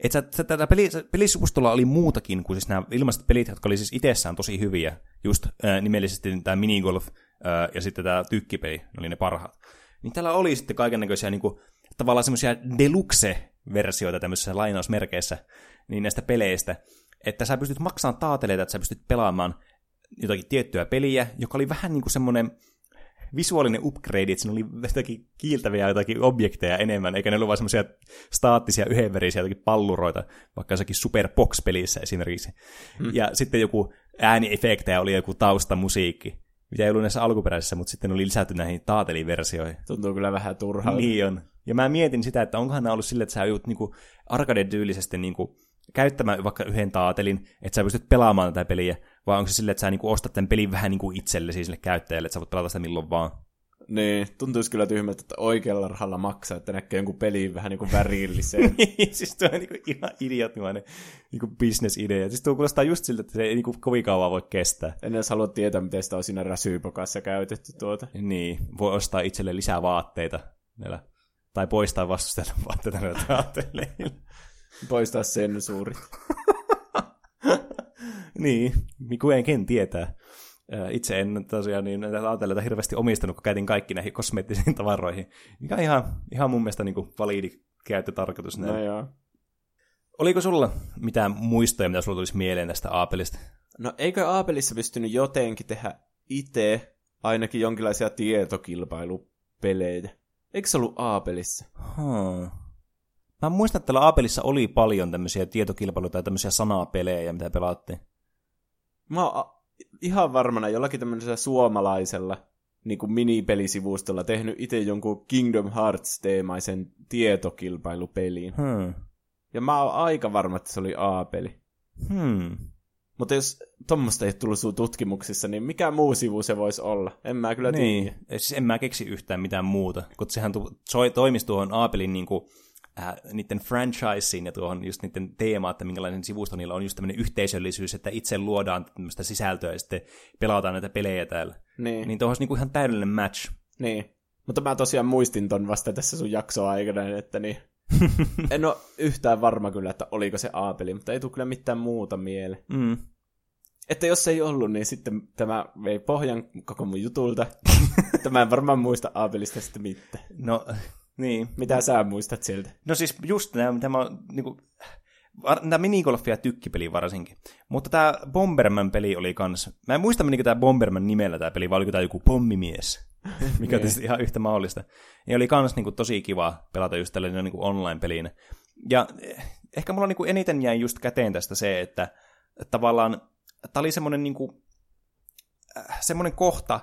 Et sä, sä, tätä peli, pelisuvustolla oli muutakin kuin siis nämä ilmaiset pelit, jotka oli siis itsessään tosi hyviä, just äh, nimellisesti tämä minigolf äh, ja sitten tämä tykkipeli, ne oli ne parhaat. Niin täällä oli sitten kaiken näköisiä niinku, tavallaan semmoisia deluxe-versioita tämmöisissä lainausmerkeissä niin näistä peleistä, että sä pystyt maksamaan taateleita, että sä pystyt pelaamaan jotakin tiettyä peliä, joka oli vähän niin kuin semmoinen visuaalinen upgrade, että siinä oli jotakin kiiltäviä jotakin objekteja enemmän, eikä ne ollut vain semmoisia staattisia yhdenverisiä jotakin palluroita, vaikka jossakin Super Box-pelissä esimerkiksi. Hmm. Ja sitten joku ääniefektejä oli joku taustamusiikki, mitä ei ollut näissä alkuperäisissä, mutta sitten oli lisätty näihin taateliversioihin. Tuntuu kyllä vähän turhaa. Niin on. Ja mä mietin sitä, että onkohan nämä ollut sille, että sä joudut niinku arcade-tyylisesti niinku käyttämään vaikka yhden taatelin, että sä pystyt pelaamaan tätä peliä, vai onko se sille, että sä niinku ostat tämän pelin vähän niinku itsellesi sille käyttäjälle, että sä voit pelata sitä milloin vaan. Niin, tuntuisi kyllä tyhmältä, että oikealla rahalla maksaa, että näkee jonkun pelin vähän niin kuin värilliseen. niin, siis tuo on niin kuin ihan idioottimainen niin kuin business-idea. Siis tuo kuulostaa just siltä, että se ei niin kuin kovin kauan voi kestää. En edes halua tietää, miten sitä on siinä räsyypokassa käytetty tuota. Niin, voi ostaa itselle lisää vaatteita näillä tai poistaa vastustajan vaatteita näitä aatteille. Poistaa sensuurit. niin, Miku ei ken tietää. Itse en tosiaan niin aateleita hirveästi omistanut, kun käytin kaikki näihin kosmeettisiin tavaroihin. Mikä on ihan, ihan mun mielestä niin kuin validi käyttötarkoitus. No joo. Oliko sulla mitään muistoja, mitä sulla tulisi mieleen tästä Aapelista? No eikö Aapelissa pystynyt jotenkin tehdä itse ainakin jonkinlaisia tietokilpailupelejä? Eikö se ollut Aapelissa? Hmm. Mä muistan, että täällä Aapelissa oli paljon tämmöisiä tietokilpailuja tai tämmöisiä sanapelejä, mitä pelattiin. Mä oon ihan varmana jollakin tämmöisellä suomalaisella niin kuin minipelisivustolla tehnyt itse jonkun Kingdom Hearts-teemaisen tietokilpailupeliin. Hmm. Ja mä oon aika varma, että se oli A-peli. Hmm. Mutta jos tuommoista ei tullut sun tutkimuksissa, niin mikä muu sivu se voisi olla? En mä kyllä niin. tiedä. Siis en mä keksi yhtään mitään muuta, kun sehän tu- soi, toimisi tuohon Aapelin niin kuin, äh, niiden franchisein ja tuohon just niiden teema, että minkälainen sivusto niillä on just tämmöinen yhteisöllisyys, että itse luodaan tämmöistä sisältöä ja sitten pelataan näitä pelejä täällä. Niin. Niin tuohon olisi niin kuin ihan täydellinen match. Niin. Mutta mä tosiaan muistin ton vasta tässä sun jaksoa aikana, että niin... en ole yhtään varma kyllä, että oliko se Aapeli, mutta ei tule kyllä mitään muuta mieleen. Mm. Että jos ei ollut, niin sitten tämä vei pohjan koko mun jutulta. että mä en varmaan muista Aapelista sitten mitään. No, niin. Mitä sä muistat sieltä? No siis just nämä, mitä mä niinku, tämä minigolfi ja tykkipeli varsinkin. Mutta tämä Bomberman-peli oli kans, mä en muista menikö tämä Bomberman nimellä tämä peli, vai oliko tämä joku pommimies, mikä on tietysti ihan yhtä mahdollista. Ja oli kans niinku tosi kiva pelata just tällainen niinku online-peliin. Ja ehkä mulla niinku eniten jäi just käteen tästä se, että, että tavallaan tämä oli semmoinen niinku, semmoinen kohta,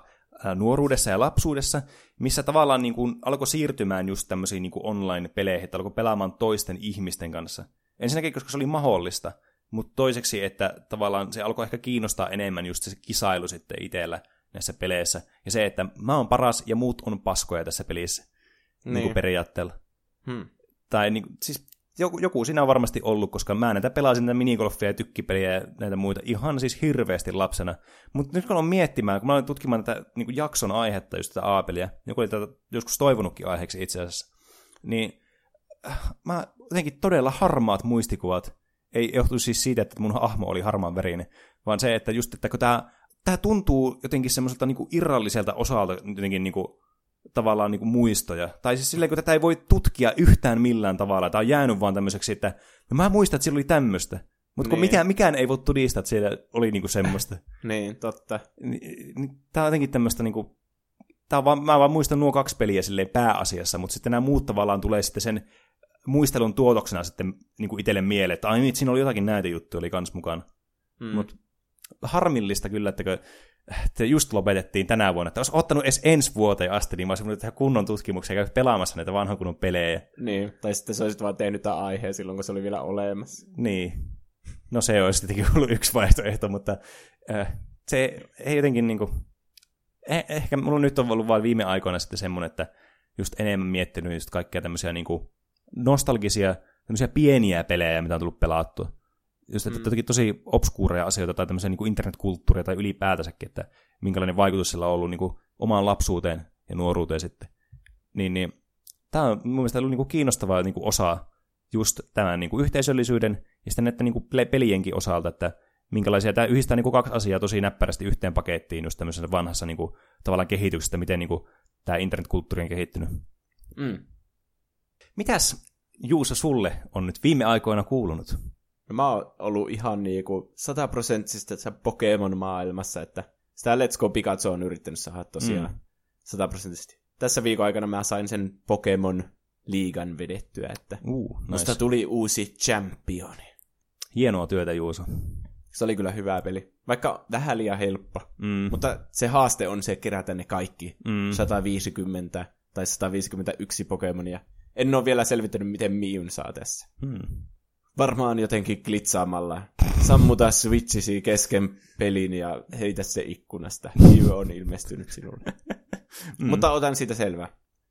nuoruudessa ja lapsuudessa, missä tavallaan niin kuin alkoi siirtymään just tämmöisiin niin online-peleihin, että alkoi pelaamaan toisten ihmisten kanssa. Ensinnäkin, koska se oli mahdollista, mutta toiseksi, että tavallaan se alkoi ehkä kiinnostaa enemmän just se kisailu sitten itsellä näissä peleissä. Ja se, että mä oon paras ja muut on paskoja tässä pelissä. Niin. Niin kuin periaatteella. Hmm. Tai niin, siis joku, joku siinä on varmasti ollut, koska mä näitä pelasin näitä minigolfia ja tykkipeliä ja näitä muita ihan siis hirveästi lapsena. Mutta nyt kun on miettimään, kun mä olen tutkimaan tätä niin jakson aihetta, just tätä Aapelia, joku oli tätä joskus toivonutkin aiheeksi itse asiassa, niin äh, mä jotenkin todella harmaat muistikuvat, ei johtu siis siitä, että mun ahmo oli harmaan verinen, vaan se, että just, että kun tämä tuntuu jotenkin semmoiselta niin irralliselta osalta jotenkin niin kuin, tavallaan niin kuin muistoja. Tai siis silleen, kun tätä ei voi tutkia yhtään millään tavalla. Tämä on jäänyt vaan tämmöiseksi, että no mä muistan, että sillä oli tämmöistä. Mutta niin. mikään, mikään ei voi todistaa, että siellä oli niinku semmoista. niin, totta. Tämä on jotenkin tämmöistä niinku, tää on vaan, mä vaan muistan nuo kaksi peliä silleen pääasiassa, mutta sitten nämä muut tavallaan tulee sitten sen muistelun tuotoksena sitten niinku itselle mieleen, että ai niin, siinä oli jotakin näitä juttuja oli kans mukana. Hmm. Mutta harmillista kyllä, että että just lopetettiin tänä vuonna, että olisi ottanut edes ensi vuoteen asti, niin mä olisin tehdä kunnon tutkimuksia ja käydä pelaamassa näitä vanhan kunnon pelejä. Niin, tai sitten se olisi vaan tehnyt tämän aiheen silloin, kun se oli vielä olemassa. Niin. No se olisi tietenkin ollut yksi vaihtoehto, mutta äh, se ei jotenkin niinku... Eh, ehkä mulla nyt on ollut vain viime aikoina sitten semmoinen, että just enemmän miettinyt just kaikkia tämmöisiä niinku nostalgisia, tämmöisiä pieniä pelejä, mitä on tullut pelattua just että mm. tosi obskuureja asioita tai tämmöisiä niin internetkulttuuria tai ylipäätänsäkin, että minkälainen vaikutus sillä on ollut niin kuin omaan lapsuuteen ja nuoruuteen sitten. Niin, niin tämä on mun mielestä ollut niin kuin kiinnostavaa niin kuin osa just tämän niin kuin yhteisöllisyyden ja sitten näiden niin kuin pelienkin osalta, että minkälaisia, tämä yhdistää niin kuin kaksi asiaa tosi näppärästi yhteen pakettiin just tämmöisessä vanhassa niin kuin, tavallaan kehityksestä, miten niin kuin, tämä internetkulttuuri on kehittynyt. Mm. Mitäs Juuso sulle on nyt viime aikoina kuulunut? No mä oon ollut ihan niinku sataprosenttisesti tässä Pokemon-maailmassa, että sitä Let's Go Pikachu on yrittänyt saada tosiaan mm. sataprosenttisesti. Tässä viikon aikana mä sain sen Pokemon liigan vedettyä, että uh, nice. musta tuli uusi championi. Hienoa työtä, Juuso. Se oli kyllä hyvä peli. Vaikka vähän liian helppo. Mm. Mutta se haaste on se kerätä ne kaikki. Mm. 150 tai 151 Pokemonia. En ole vielä selvittänyt, miten Miun saa tässä. Mm. Varmaan jotenkin klitsaamalla. Sammuta switchisi kesken pelin ja heitä se ikkunasta. Mew on ilmestynyt sinulle. mm. Mutta otan siitä selvää.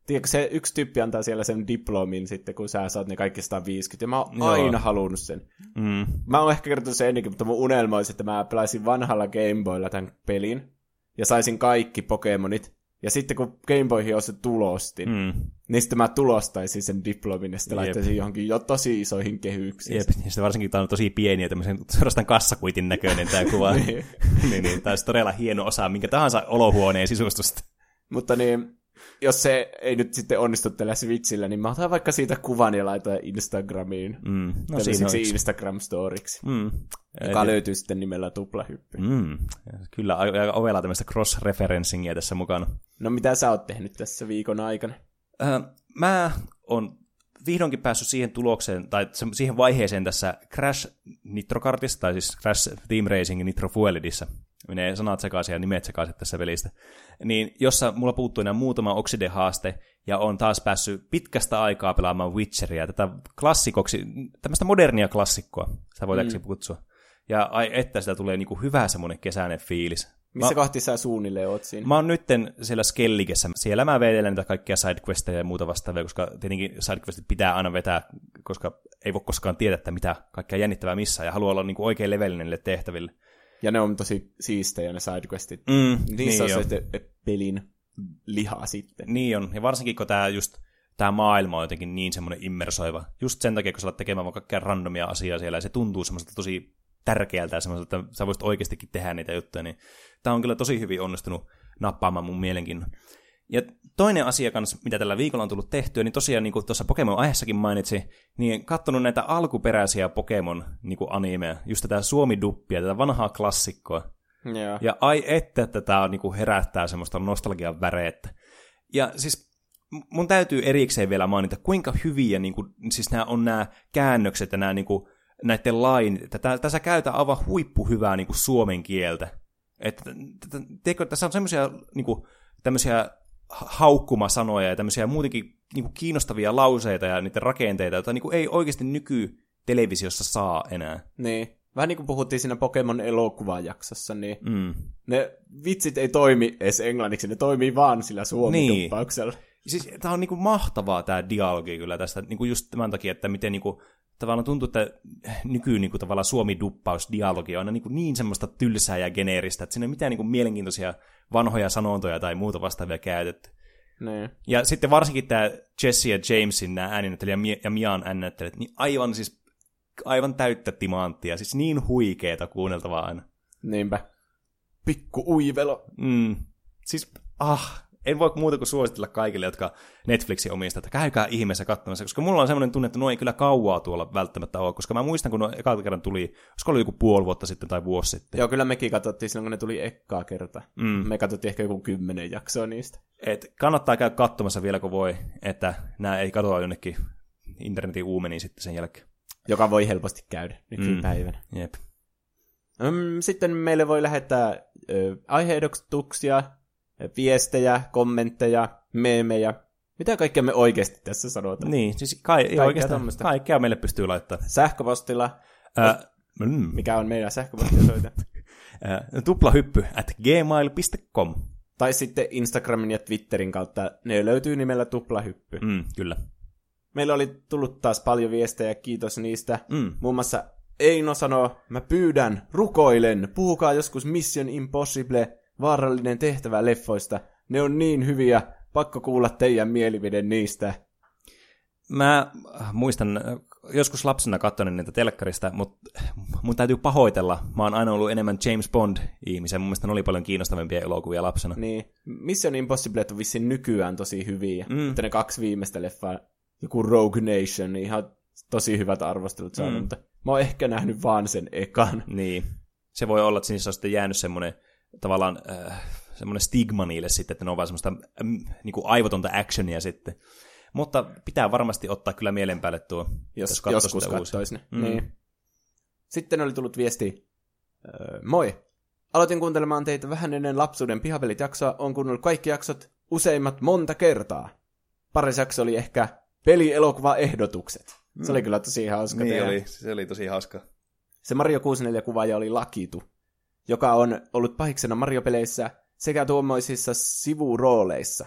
Tiedätkö, se yksi tyyppi antaa siellä sen diplomin sitten, kun sä saat ne kaikki 150, ja mä oon Joo. aina halunnut sen. Mm. Mä oon ehkä kertonut sen ennenkin, mutta mun unelma olisi, että mä pelaisin vanhalla Gameboylla tämän pelin, ja saisin kaikki Pokemonit, ja sitten kun Gameboyhin on se tulostin, mm. niin sitten mä tulostaisin sen diplomin ja sitten laittaisin johonkin jo tosi isoihin kehyksiin. Jep, ja sitten varsinkin tämä on tosi pieni ja tämmöisen suorastaan kassakuitin näköinen tämä kuva. niin. niin, niin, tämä olisi todella hieno osa minkä tahansa olohuoneen sisustusta. Mutta niin, jos se ei nyt sitten onnistu tällä Switchillä, niin mä otan vaikka siitä kuvan ja laitan Instagramiin. Mm. No siinä on Instagram-storiksi. Mm. Joka Eli... löytyy sitten nimellä tuplahyppy. Mm. Kyllä, aika ovella tämmöistä cross-referencingia tässä mukana. No mitä sä oot tehnyt tässä viikon aikana? Äh, mä oon vihdoinkin päässyt siihen tulokseen, tai siihen vaiheeseen tässä Crash Nitro Kartissa, tai siis Crash Team Racing Nitro Fuelidissa, menee sanat sekaisin ja nimet sekaisin tässä pelistä, niin jossa mulla puuttuu enää muutama Oxide-haaste, ja on taas päässyt pitkästä aikaa pelaamaan Witcheria, tätä klassikoksi, tämmöistä modernia klassikkoa, sitä voitaisiin mm. kutsua. Ja ai että sitä tulee niinku hyvä semmoinen kesäinen fiilis. Missä mä, kohti sä suunnilleen oot siinä? Mä oon nytten siellä Skelligessä. Siellä mä vedelen niitä kaikkia sidequesteja ja muuta vastaavia, koska tietenkin sidequestit pitää aina vetää, koska ei voi koskaan tietää, että mitä kaikkea jännittävää missä ja haluaa olla niinku oikein levelinen tehtäville. Ja ne on tosi siistejä ne sidequestit. Mm, Niissä niin on se pelin lihaa sitten. Niin on, ja varsinkin kun tämä just tämä maailma on jotenkin niin semmoinen immersoiva. Just sen takia, kun sä olet tekemään vaan kaikkea randomia asiaa siellä, ja se tuntuu semmoiselta tosi tärkeältä ja semmoiselta, että sä voisit oikeastikin tehdä niitä juttuja, niin tämä on kyllä tosi hyvin onnistunut nappaamaan mun mielenkiinnon. Ja toinen asia kanssa, mitä tällä viikolla on tullut tehtyä, niin tosiaan niin kuin tuossa Pokemon-aiheessakin mainitsi, niin katsonut näitä alkuperäisiä Pokemon niin kuin animeja, just tätä Suomi-duppia, tätä vanhaa klassikkoa. Joo. Ja ai että, että tämä on, niin kuin herättää semmoista nostalgian väreettä. Ja siis mun täytyy erikseen vielä mainita, kuinka hyviä niin kuin, siis nämä on nämä käännökset ja nämä niin kuin, näiden lain, että tässä käytetään aivan huippuhyvää niin kuin suomen kieltä. Että, teikö, tässä on semmoisia niin kuin, tämmöisiä haukkumasanoja ja tämmöisiä muutenkin niin kuin kiinnostavia lauseita ja niiden rakenteita, joita niin kuin ei oikeasti nyky-televisiossa saa enää. Niin. Vähän niin kuin puhuttiin siinä Pokemon elokuvajaksossa, niin Mm. ne vitsit ei toimi edes englanniksi, ne toimii vaan sillä suomituppauksella. Siis tämä on niinku mahtavaa tämä dialogi kyllä tästä, niinku just tämän takia, että miten niinku, tavallaan tuntuu, että nyky niinku, tavallaan suomi-duppaus-dialogi on aina niinku niin semmoista tylsää ja geneeristä, että siinä ei mitään niinku mielenkiintoisia vanhoja sanontoja tai muuta vastaavia käytetty. Niin. Ja sitten varsinkin tämä Jesse ja Jamesin nämä ääninäyttelijät ja Mian ääninäyttelijät, niin aivan siis aivan täyttä timanttia, siis niin huikeeta kuunneltavaa aina. Niinpä. Pikku uivelo. Mm. Siis, ah, en voi muuta kuin suositella kaikille, jotka Netflixin omistaa, että käykää ihmeessä katsomassa, koska mulla on semmoinen tunne, että nuo ei kyllä kauaa tuolla välttämättä ole, koska mä muistan, kun eka kerran tuli, olisiko ollut joku puoli vuotta sitten tai vuosi sitten. Joo, kyllä mekin katsottiin silloin, kun ne tuli ekkaa kertaa. Mm. Me katsottiin ehkä joku kymmenen jaksoa niistä. Et kannattaa käydä katsomassa vielä, kun voi, että nämä ei katoa jonnekin internetin uumeniin sitten sen jälkeen. Joka voi helposti käydä nykypäivänä. Mm. Jep. Mm, sitten meille voi lähettää ö, aiheehdotuksia, viestejä, kommentteja, meemejä. Mitä kaikkea me oikeasti tässä sanotaan? Niin, siis kai, kaikkea, oikeastaan, kaikkea meille pystyy laittamaan. Sähköpostilla, Ää, mm, mikä on meidän sähköpostiosoite. ää, tuplahyppy at gmail.com. tai sitten Instagramin ja Twitterin kautta. Ne löytyy nimellä Tuplahyppy. Mm, kyllä. Meillä oli tullut taas paljon viestejä, kiitos niistä. Mm. Muun muassa Eino sanoo, mä pyydän, rukoilen, puhukaa joskus Mission Impossible, vaarallinen tehtävä leffoista. Ne on niin hyviä, pakko kuulla teidän mielipide niistä. Mä muistan äh, joskus lapsena katsoin niitä telkkarista, mutta mun täytyy pahoitella. Mä oon aina ollut enemmän James Bond-ihmisen. Mun mielestä ne oli paljon kiinnostavimpia elokuvia lapsena. Niin, Mission Impossible on vissiin nykyään tosi hyviä. Mm. Että ne kaksi viimeistä leffaa, joku Rogue Nation, niin ihan tosi hyvät arvostelut saanut, Mm. mutta mä oon ehkä nähnyt vaan sen ekan. Niin. Se voi olla, että niissä on sitten jäänyt semmoinen tavallaan äh, semmoinen stigma niille sitten, että ne on vaan semmoista mm, niin kuin aivotonta actionia sitten. Mutta pitää varmasti ottaa kyllä mielen päälle tuo, jos katsoo joskus sitä uusia. katsois ne. Mm. Niin. Sitten oli tullut viesti, öö, moi. Aloitin kuuntelemaan teitä vähän ennen lapsuuden pihapelit jaksoa. On kuunnellut kaikki jaksot, useimmat monta kertaa. Paris jakso oli ehkä pelielokuva-ehdotukset. Se oli kyllä tosi hauska Niin tehdä. oli, se oli tosi hauska. Se Mario 64-kuvaaja oli Lakitu, joka on ollut pahiksena Mario-peleissä sekä tuommoisissa sivurooleissa.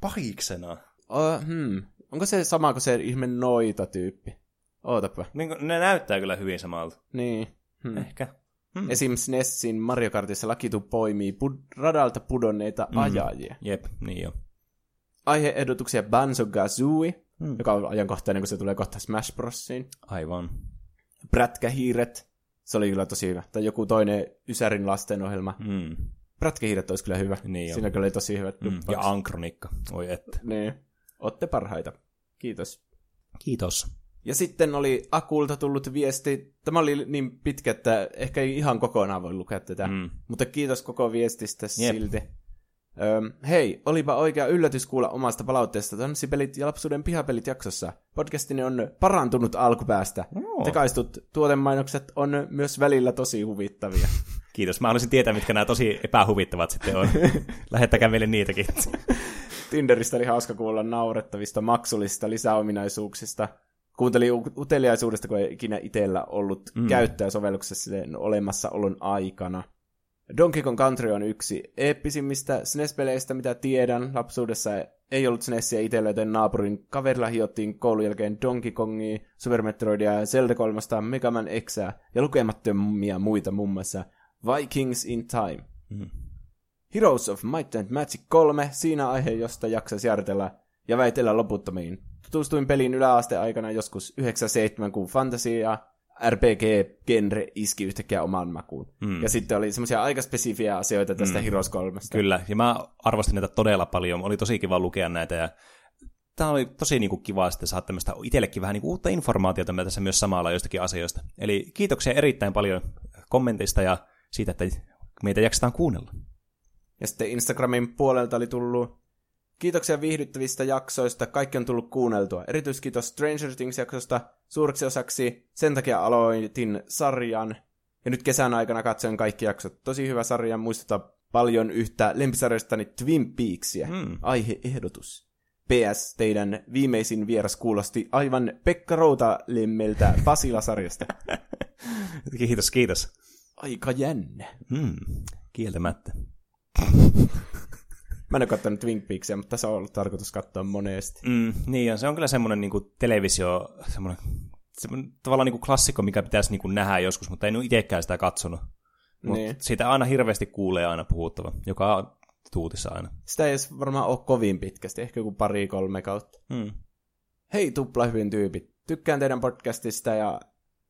Pahiksena. Oh, hmm. Onko se sama kuin se ihme noita-tyyppi? Ootapa. Niin, ne näyttää kyllä hyvin samalta. Niin. Hmm. Ehkä. Hmm. Esim. SNESin Mario Kartissa Lakitu poimii pud- radalta pudonneita Mhm. ajajia. Jep, niin jo. Aiheehdotuksia Banzo Kazooie, Hmm. joka on ajankohtainen, kun se tulee kohta Smash Brosiin. Aivan. Prätkähiiret, se oli kyllä tosi hyvä. Tai joku toinen Ysärin lastenohjelma. Mm. Prätkähiiret olisi kyllä hyvä. Niin. Siinä kyllä oli tosi hyvät Mm. Ja Ankronikka. Oi että. Niin. Otte parhaita. Kiitos. Kiitos. Ja sitten oli Akulta tullut viesti. Tämä oli niin pitkä, että ehkä ei ihan kokonaan voi lukea tätä. Mm. Mutta kiitos koko viestistä Jep. silti. Öm, hei, olipa oikea yllätys kuulla omasta palautteesta Tanssipelit ja lapsuuden pihapelit jaksossa. Podcastini on parantunut alkupäästä. Oo. Tekaistut tuotemainokset on myös välillä tosi huvittavia. Kiitos. Mä haluaisin tietää, mitkä nämä tosi epähuvittavat sitten on. Lähettäkää meille niitäkin. Tinderistä oli hauska kuulla naurettavista maksullisista lisäominaisuuksista. Kuuntelin uteliaisuudesta, kun ei ikinä itsellä ollut mm. käyttäjäsovelluksessa sen olemassaolon aikana. Donkey Kong Country on yksi eeppisimmistä SNES-peleistä, mitä tiedän. Lapsuudessa ei ollut SNESiä itsellä, joten naapurin kaverilla hiottiin koulun jälkeen Donkey Kongia, Super Metroidia, Zelda 3, Mega Man Xää ja lukemattomia muita muun muassa Vikings in Time. Mm. Heroes of Might and Magic 3, siinä aihe, josta jaksaisi järjestellä ja väitellä loputtomiin. Tutustuin peliin yläasteaikana joskus 97, kun fantasia RPG-genre iski yhtäkkiä omaan makuun. Mm. Ja sitten oli semmoisia aika spesifiä asioita tästä mm. Heroes 3. Kyllä, ja mä arvostin näitä todella paljon. Oli tosi kiva lukea näitä ja tämä oli tosi niin kuin, kiva sitten saada tämmöistä itsellekin vähän niin kuin, uutta informaatiota tässä myös samalla joistakin asioista. Eli kiitoksia erittäin paljon kommenteista ja siitä, että meitä jaksetaan kuunnella. Ja sitten Instagramin puolelta oli tullut Kiitoksia viihdyttävistä jaksoista, kaikki on tullut kuunneltua. Erityiskiitos Stranger Things-jaksosta suureksi osaksi, sen takia aloitin sarjan. Ja nyt kesän aikana katsoin kaikki jaksot. Tosi hyvä sarja, muistuttaa paljon yhtä lempisarjastani Twin Peaksia. Hmm. Aiheehdotus. PS, teidän viimeisin vieras kuulosti aivan Pekka Routa-lemmeltä Pasila-sarjasta. kiitos, kiitos. Aika jännä. Hmm, kieltämättä. Mä en ole katsonut Twin Peaksia, mutta tässä on ollut tarkoitus katsoa monesti. Mm, niin, ja se on kyllä semmoinen niin kuin televisio, semmoinen, semmoinen tavallaan niin kuin klassikko, mikä pitäisi niin kuin nähdä joskus, mutta en ole itsekään sitä katsonut. Mutta niin. siitä aina hirveästi kuulee aina puhuttava, joka tuutissa aina. Sitä ei edes varmaan ole kovin pitkästi, ehkä joku pari-kolme kautta. Mm. Hei tupla hyvin tyypit, tykkään teidän podcastista ja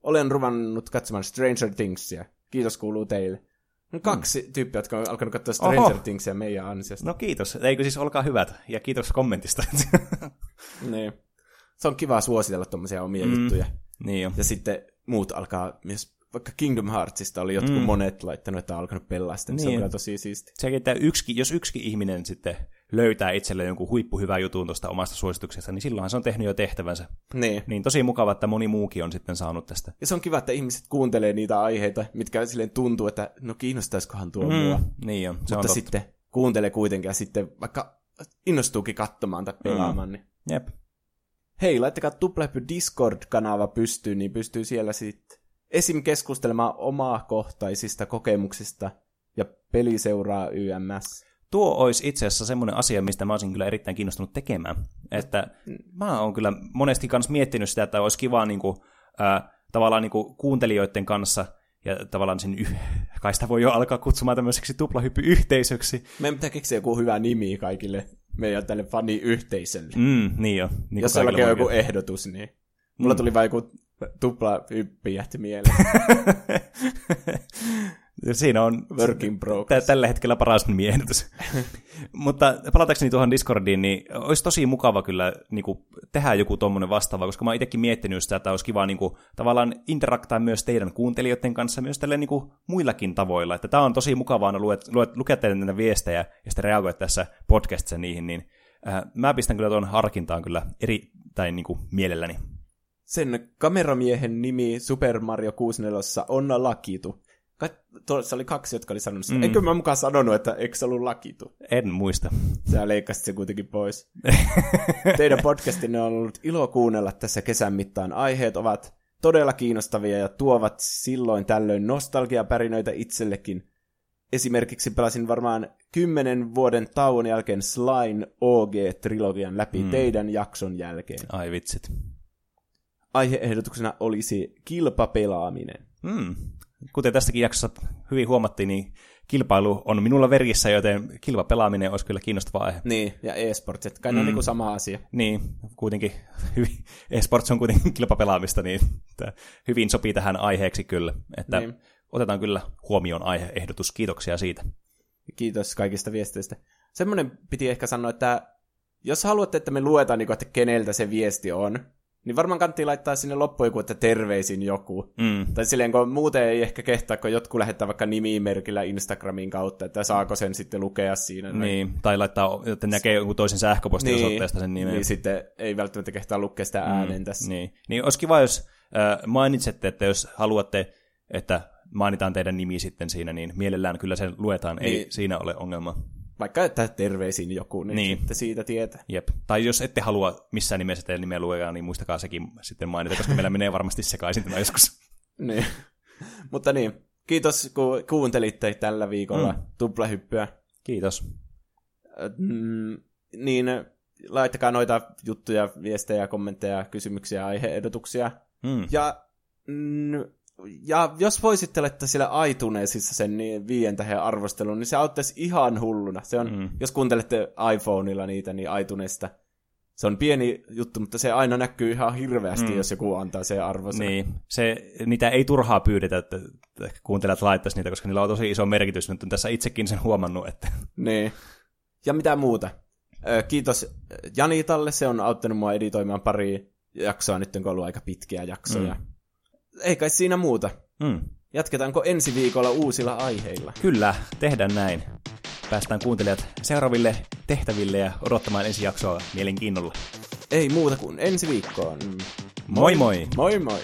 olen ruvannut katsomaan Stranger Thingsia. Kiitos kuuluu teille. Kaksi mm. tyyppiä, jotka on alkanut katsoa Stranger Oho. Thingsia meidän ansiosta. No kiitos. Eikö siis olkaa hyvät. Ja kiitos kommentista. niin. Se on kiva suositella tuommoisia omia mm. juttuja. Niin jo. Ja sitten muut alkaa myös vaikka Kingdom Heartsista oli jotkut mm. monet laittanut, että on alkanut pelaa sitä, niin. se on niin. kyllä tosi siisti. Se, että yksi, jos yksi ihminen sitten löytää itselleen jonkun huippuhyvän jutun tuosta omasta suosituksesta, niin silloinhan se on tehnyt jo tehtävänsä. Niin. Niin tosi mukava, että moni muukin on sitten saanut tästä. Ja se on kiva, että ihmiset kuuntelee niitä aiheita, mitkä silleen tuntuu, että no kiinnostaisikohan tuo mm, mua. Niin on, se Mutta on sitten kuuntelee kuitenkin ja sitten vaikka innostuukin katsomaan tai pelaamaan. Mm. Niin. Jep. Hei, laittakaa Tuplepy Discord-kanava pystyyn, niin pystyy siellä sitten esim. keskustelemaan omakohtaisista kokemuksista ja peliseuraa YMS tuo olisi itse asiassa semmoinen asia, mistä mä olisin kyllä erittäin kiinnostunut tekemään. Että mä oon kyllä monesti kanssa miettinyt sitä, että olisi kiva niin kuin, äh, tavallaan niin kuin kuuntelijoiden kanssa ja tavallaan sen yh... kai sitä voi jo alkaa kutsumaan tämmöiseksi tuplahyppy-yhteisöksi. Meidän pitää keksiä joku hyvä nimi kaikille meidän tälle fani-yhteisölle. Mm, niin jo. Niin Jos jollakin on joku ehdotus, niin mulla mm. tuli vain joku jähti mieleen. Siinä on Work in progress. tällä hetkellä paras ehdotus. Mutta palatakseni tuohon Discordiin, niin olisi tosi mukava kyllä niin kuin, tehdä joku tuommoinen vastaava, koska mä oon itsekin miettinyt sitä, että olisi kiva niin kuin, tavallaan interaktaa myös teidän kuuntelijoiden kanssa myös tälle niin kuin, muillakin tavoilla. Että tämä on tosi mukavaa aina luet, luet, lukea teidän näitä viestejä ja sitten reagoida tässä podcastissa niihin, niin äh, mä pistän kyllä tuon harkintaan kyllä eri, tai niin kuin, mielelläni. Sen kameramiehen nimi Super Mario 64 on Lakitu. Tuossa oli kaksi, jotka oli sanonut sitä. Mm. Eikö mä mukaan sanonut, että eikö se ollut lakitu? En muista. Sä leikkasit se kuitenkin pois. Teidän podcastinne on ollut ilo kuunnella tässä kesän mittaan. Aiheet ovat todella kiinnostavia ja tuovat silloin tällöin nostalgiapärinöitä itsellekin. Esimerkiksi pelasin varmaan kymmenen vuoden tauon jälkeen Slime OG-trilogian läpi mm. teidän jakson jälkeen. Ai vitsit. Aiheehdotuksena olisi kilpapelaaminen. Mm kuten tästäkin jaksossa hyvin huomattiin, niin kilpailu on minulla verissä, joten kilpapelaaminen olisi kyllä kiinnostava aihe. Niin, ja e-sports, että kai mm. on niin kuin sama asia. Niin, kuitenkin hyvin, e-sports on kuitenkin kilpapelaamista, niin hyvin sopii tähän aiheeksi kyllä. Että niin. otetaan kyllä huomioon aiheehdotus. Kiitoksia siitä. Kiitos kaikista viesteistä. Semmoinen piti ehkä sanoa, että jos haluatte, että me luetaan, niin että keneltä se viesti on, niin varmaan kannattaa laittaa sinne loppuun joku, että terveisin joku. Mm. Tai silleen, kun muuten ei ehkä kehtaa, kun jotkut lähettää vaikka nimimerkillä Instagramin kautta, että saako sen sitten lukea siinä. Niin, tai laittaa, että näkee jonkun toisen sähköpostiosoitteesta niin, sen nimen. Niin, sitten ei välttämättä kehtaa lukea sitä ääneen mm, tässä. Niin. niin, olisi kiva, jos äh, mainitsette, että jos haluatte, että mainitaan teidän nimi sitten siinä, niin mielellään kyllä sen luetaan, niin. ei siinä ole ongelma vaikka että terveisin joku, niin, niin. sitten siitä tietää. Jep. Tai jos ette halua missään nimessä teidän nimeä luekaan, niin muistakaa sekin sitten mainita, koska meillä menee varmasti sekaisin tämä joskus. niin. Mutta niin, kiitos kun kuuntelitte tällä viikolla mm. tuplahyppyä. Kiitos. Mm, niin, laittakaa noita juttuja, viestejä, kommentteja, kysymyksiä, aiheehdotuksia. Mm. Ja mm, ja jos voisitte laittaa siellä iTunesissa sen niin viien tähän arvostelun, niin se auttaisi ihan hulluna. Se on, mm. Jos kuuntelette iPhoneilla niitä, niin iTunesista se on pieni juttu, mutta se aina näkyy ihan hirveästi, mm. jos joku antaa se arvon. Niin, se, niitä ei turhaa pyydetä, että kuuntelijat laittaisi niitä, koska niillä on tosi iso merkitys, mutta tässä itsekin sen huomannut. Että... Niin. Ja mitä muuta? Kiitos Janitalle, se on auttanut mua editoimaan pari jaksoa nyt, on ollut aika pitkiä jaksoja. Mm. Ei kai siinä muuta. Mm. Jatketaanko ensi viikolla uusilla aiheilla? Kyllä, tehdään näin päästään kuuntelijat seuraaville tehtäville ja odottamaan ensi jaksoa mielenkiinnolla. Ei muuta kuin ensi viikkoon. Moi moi! Moi moi!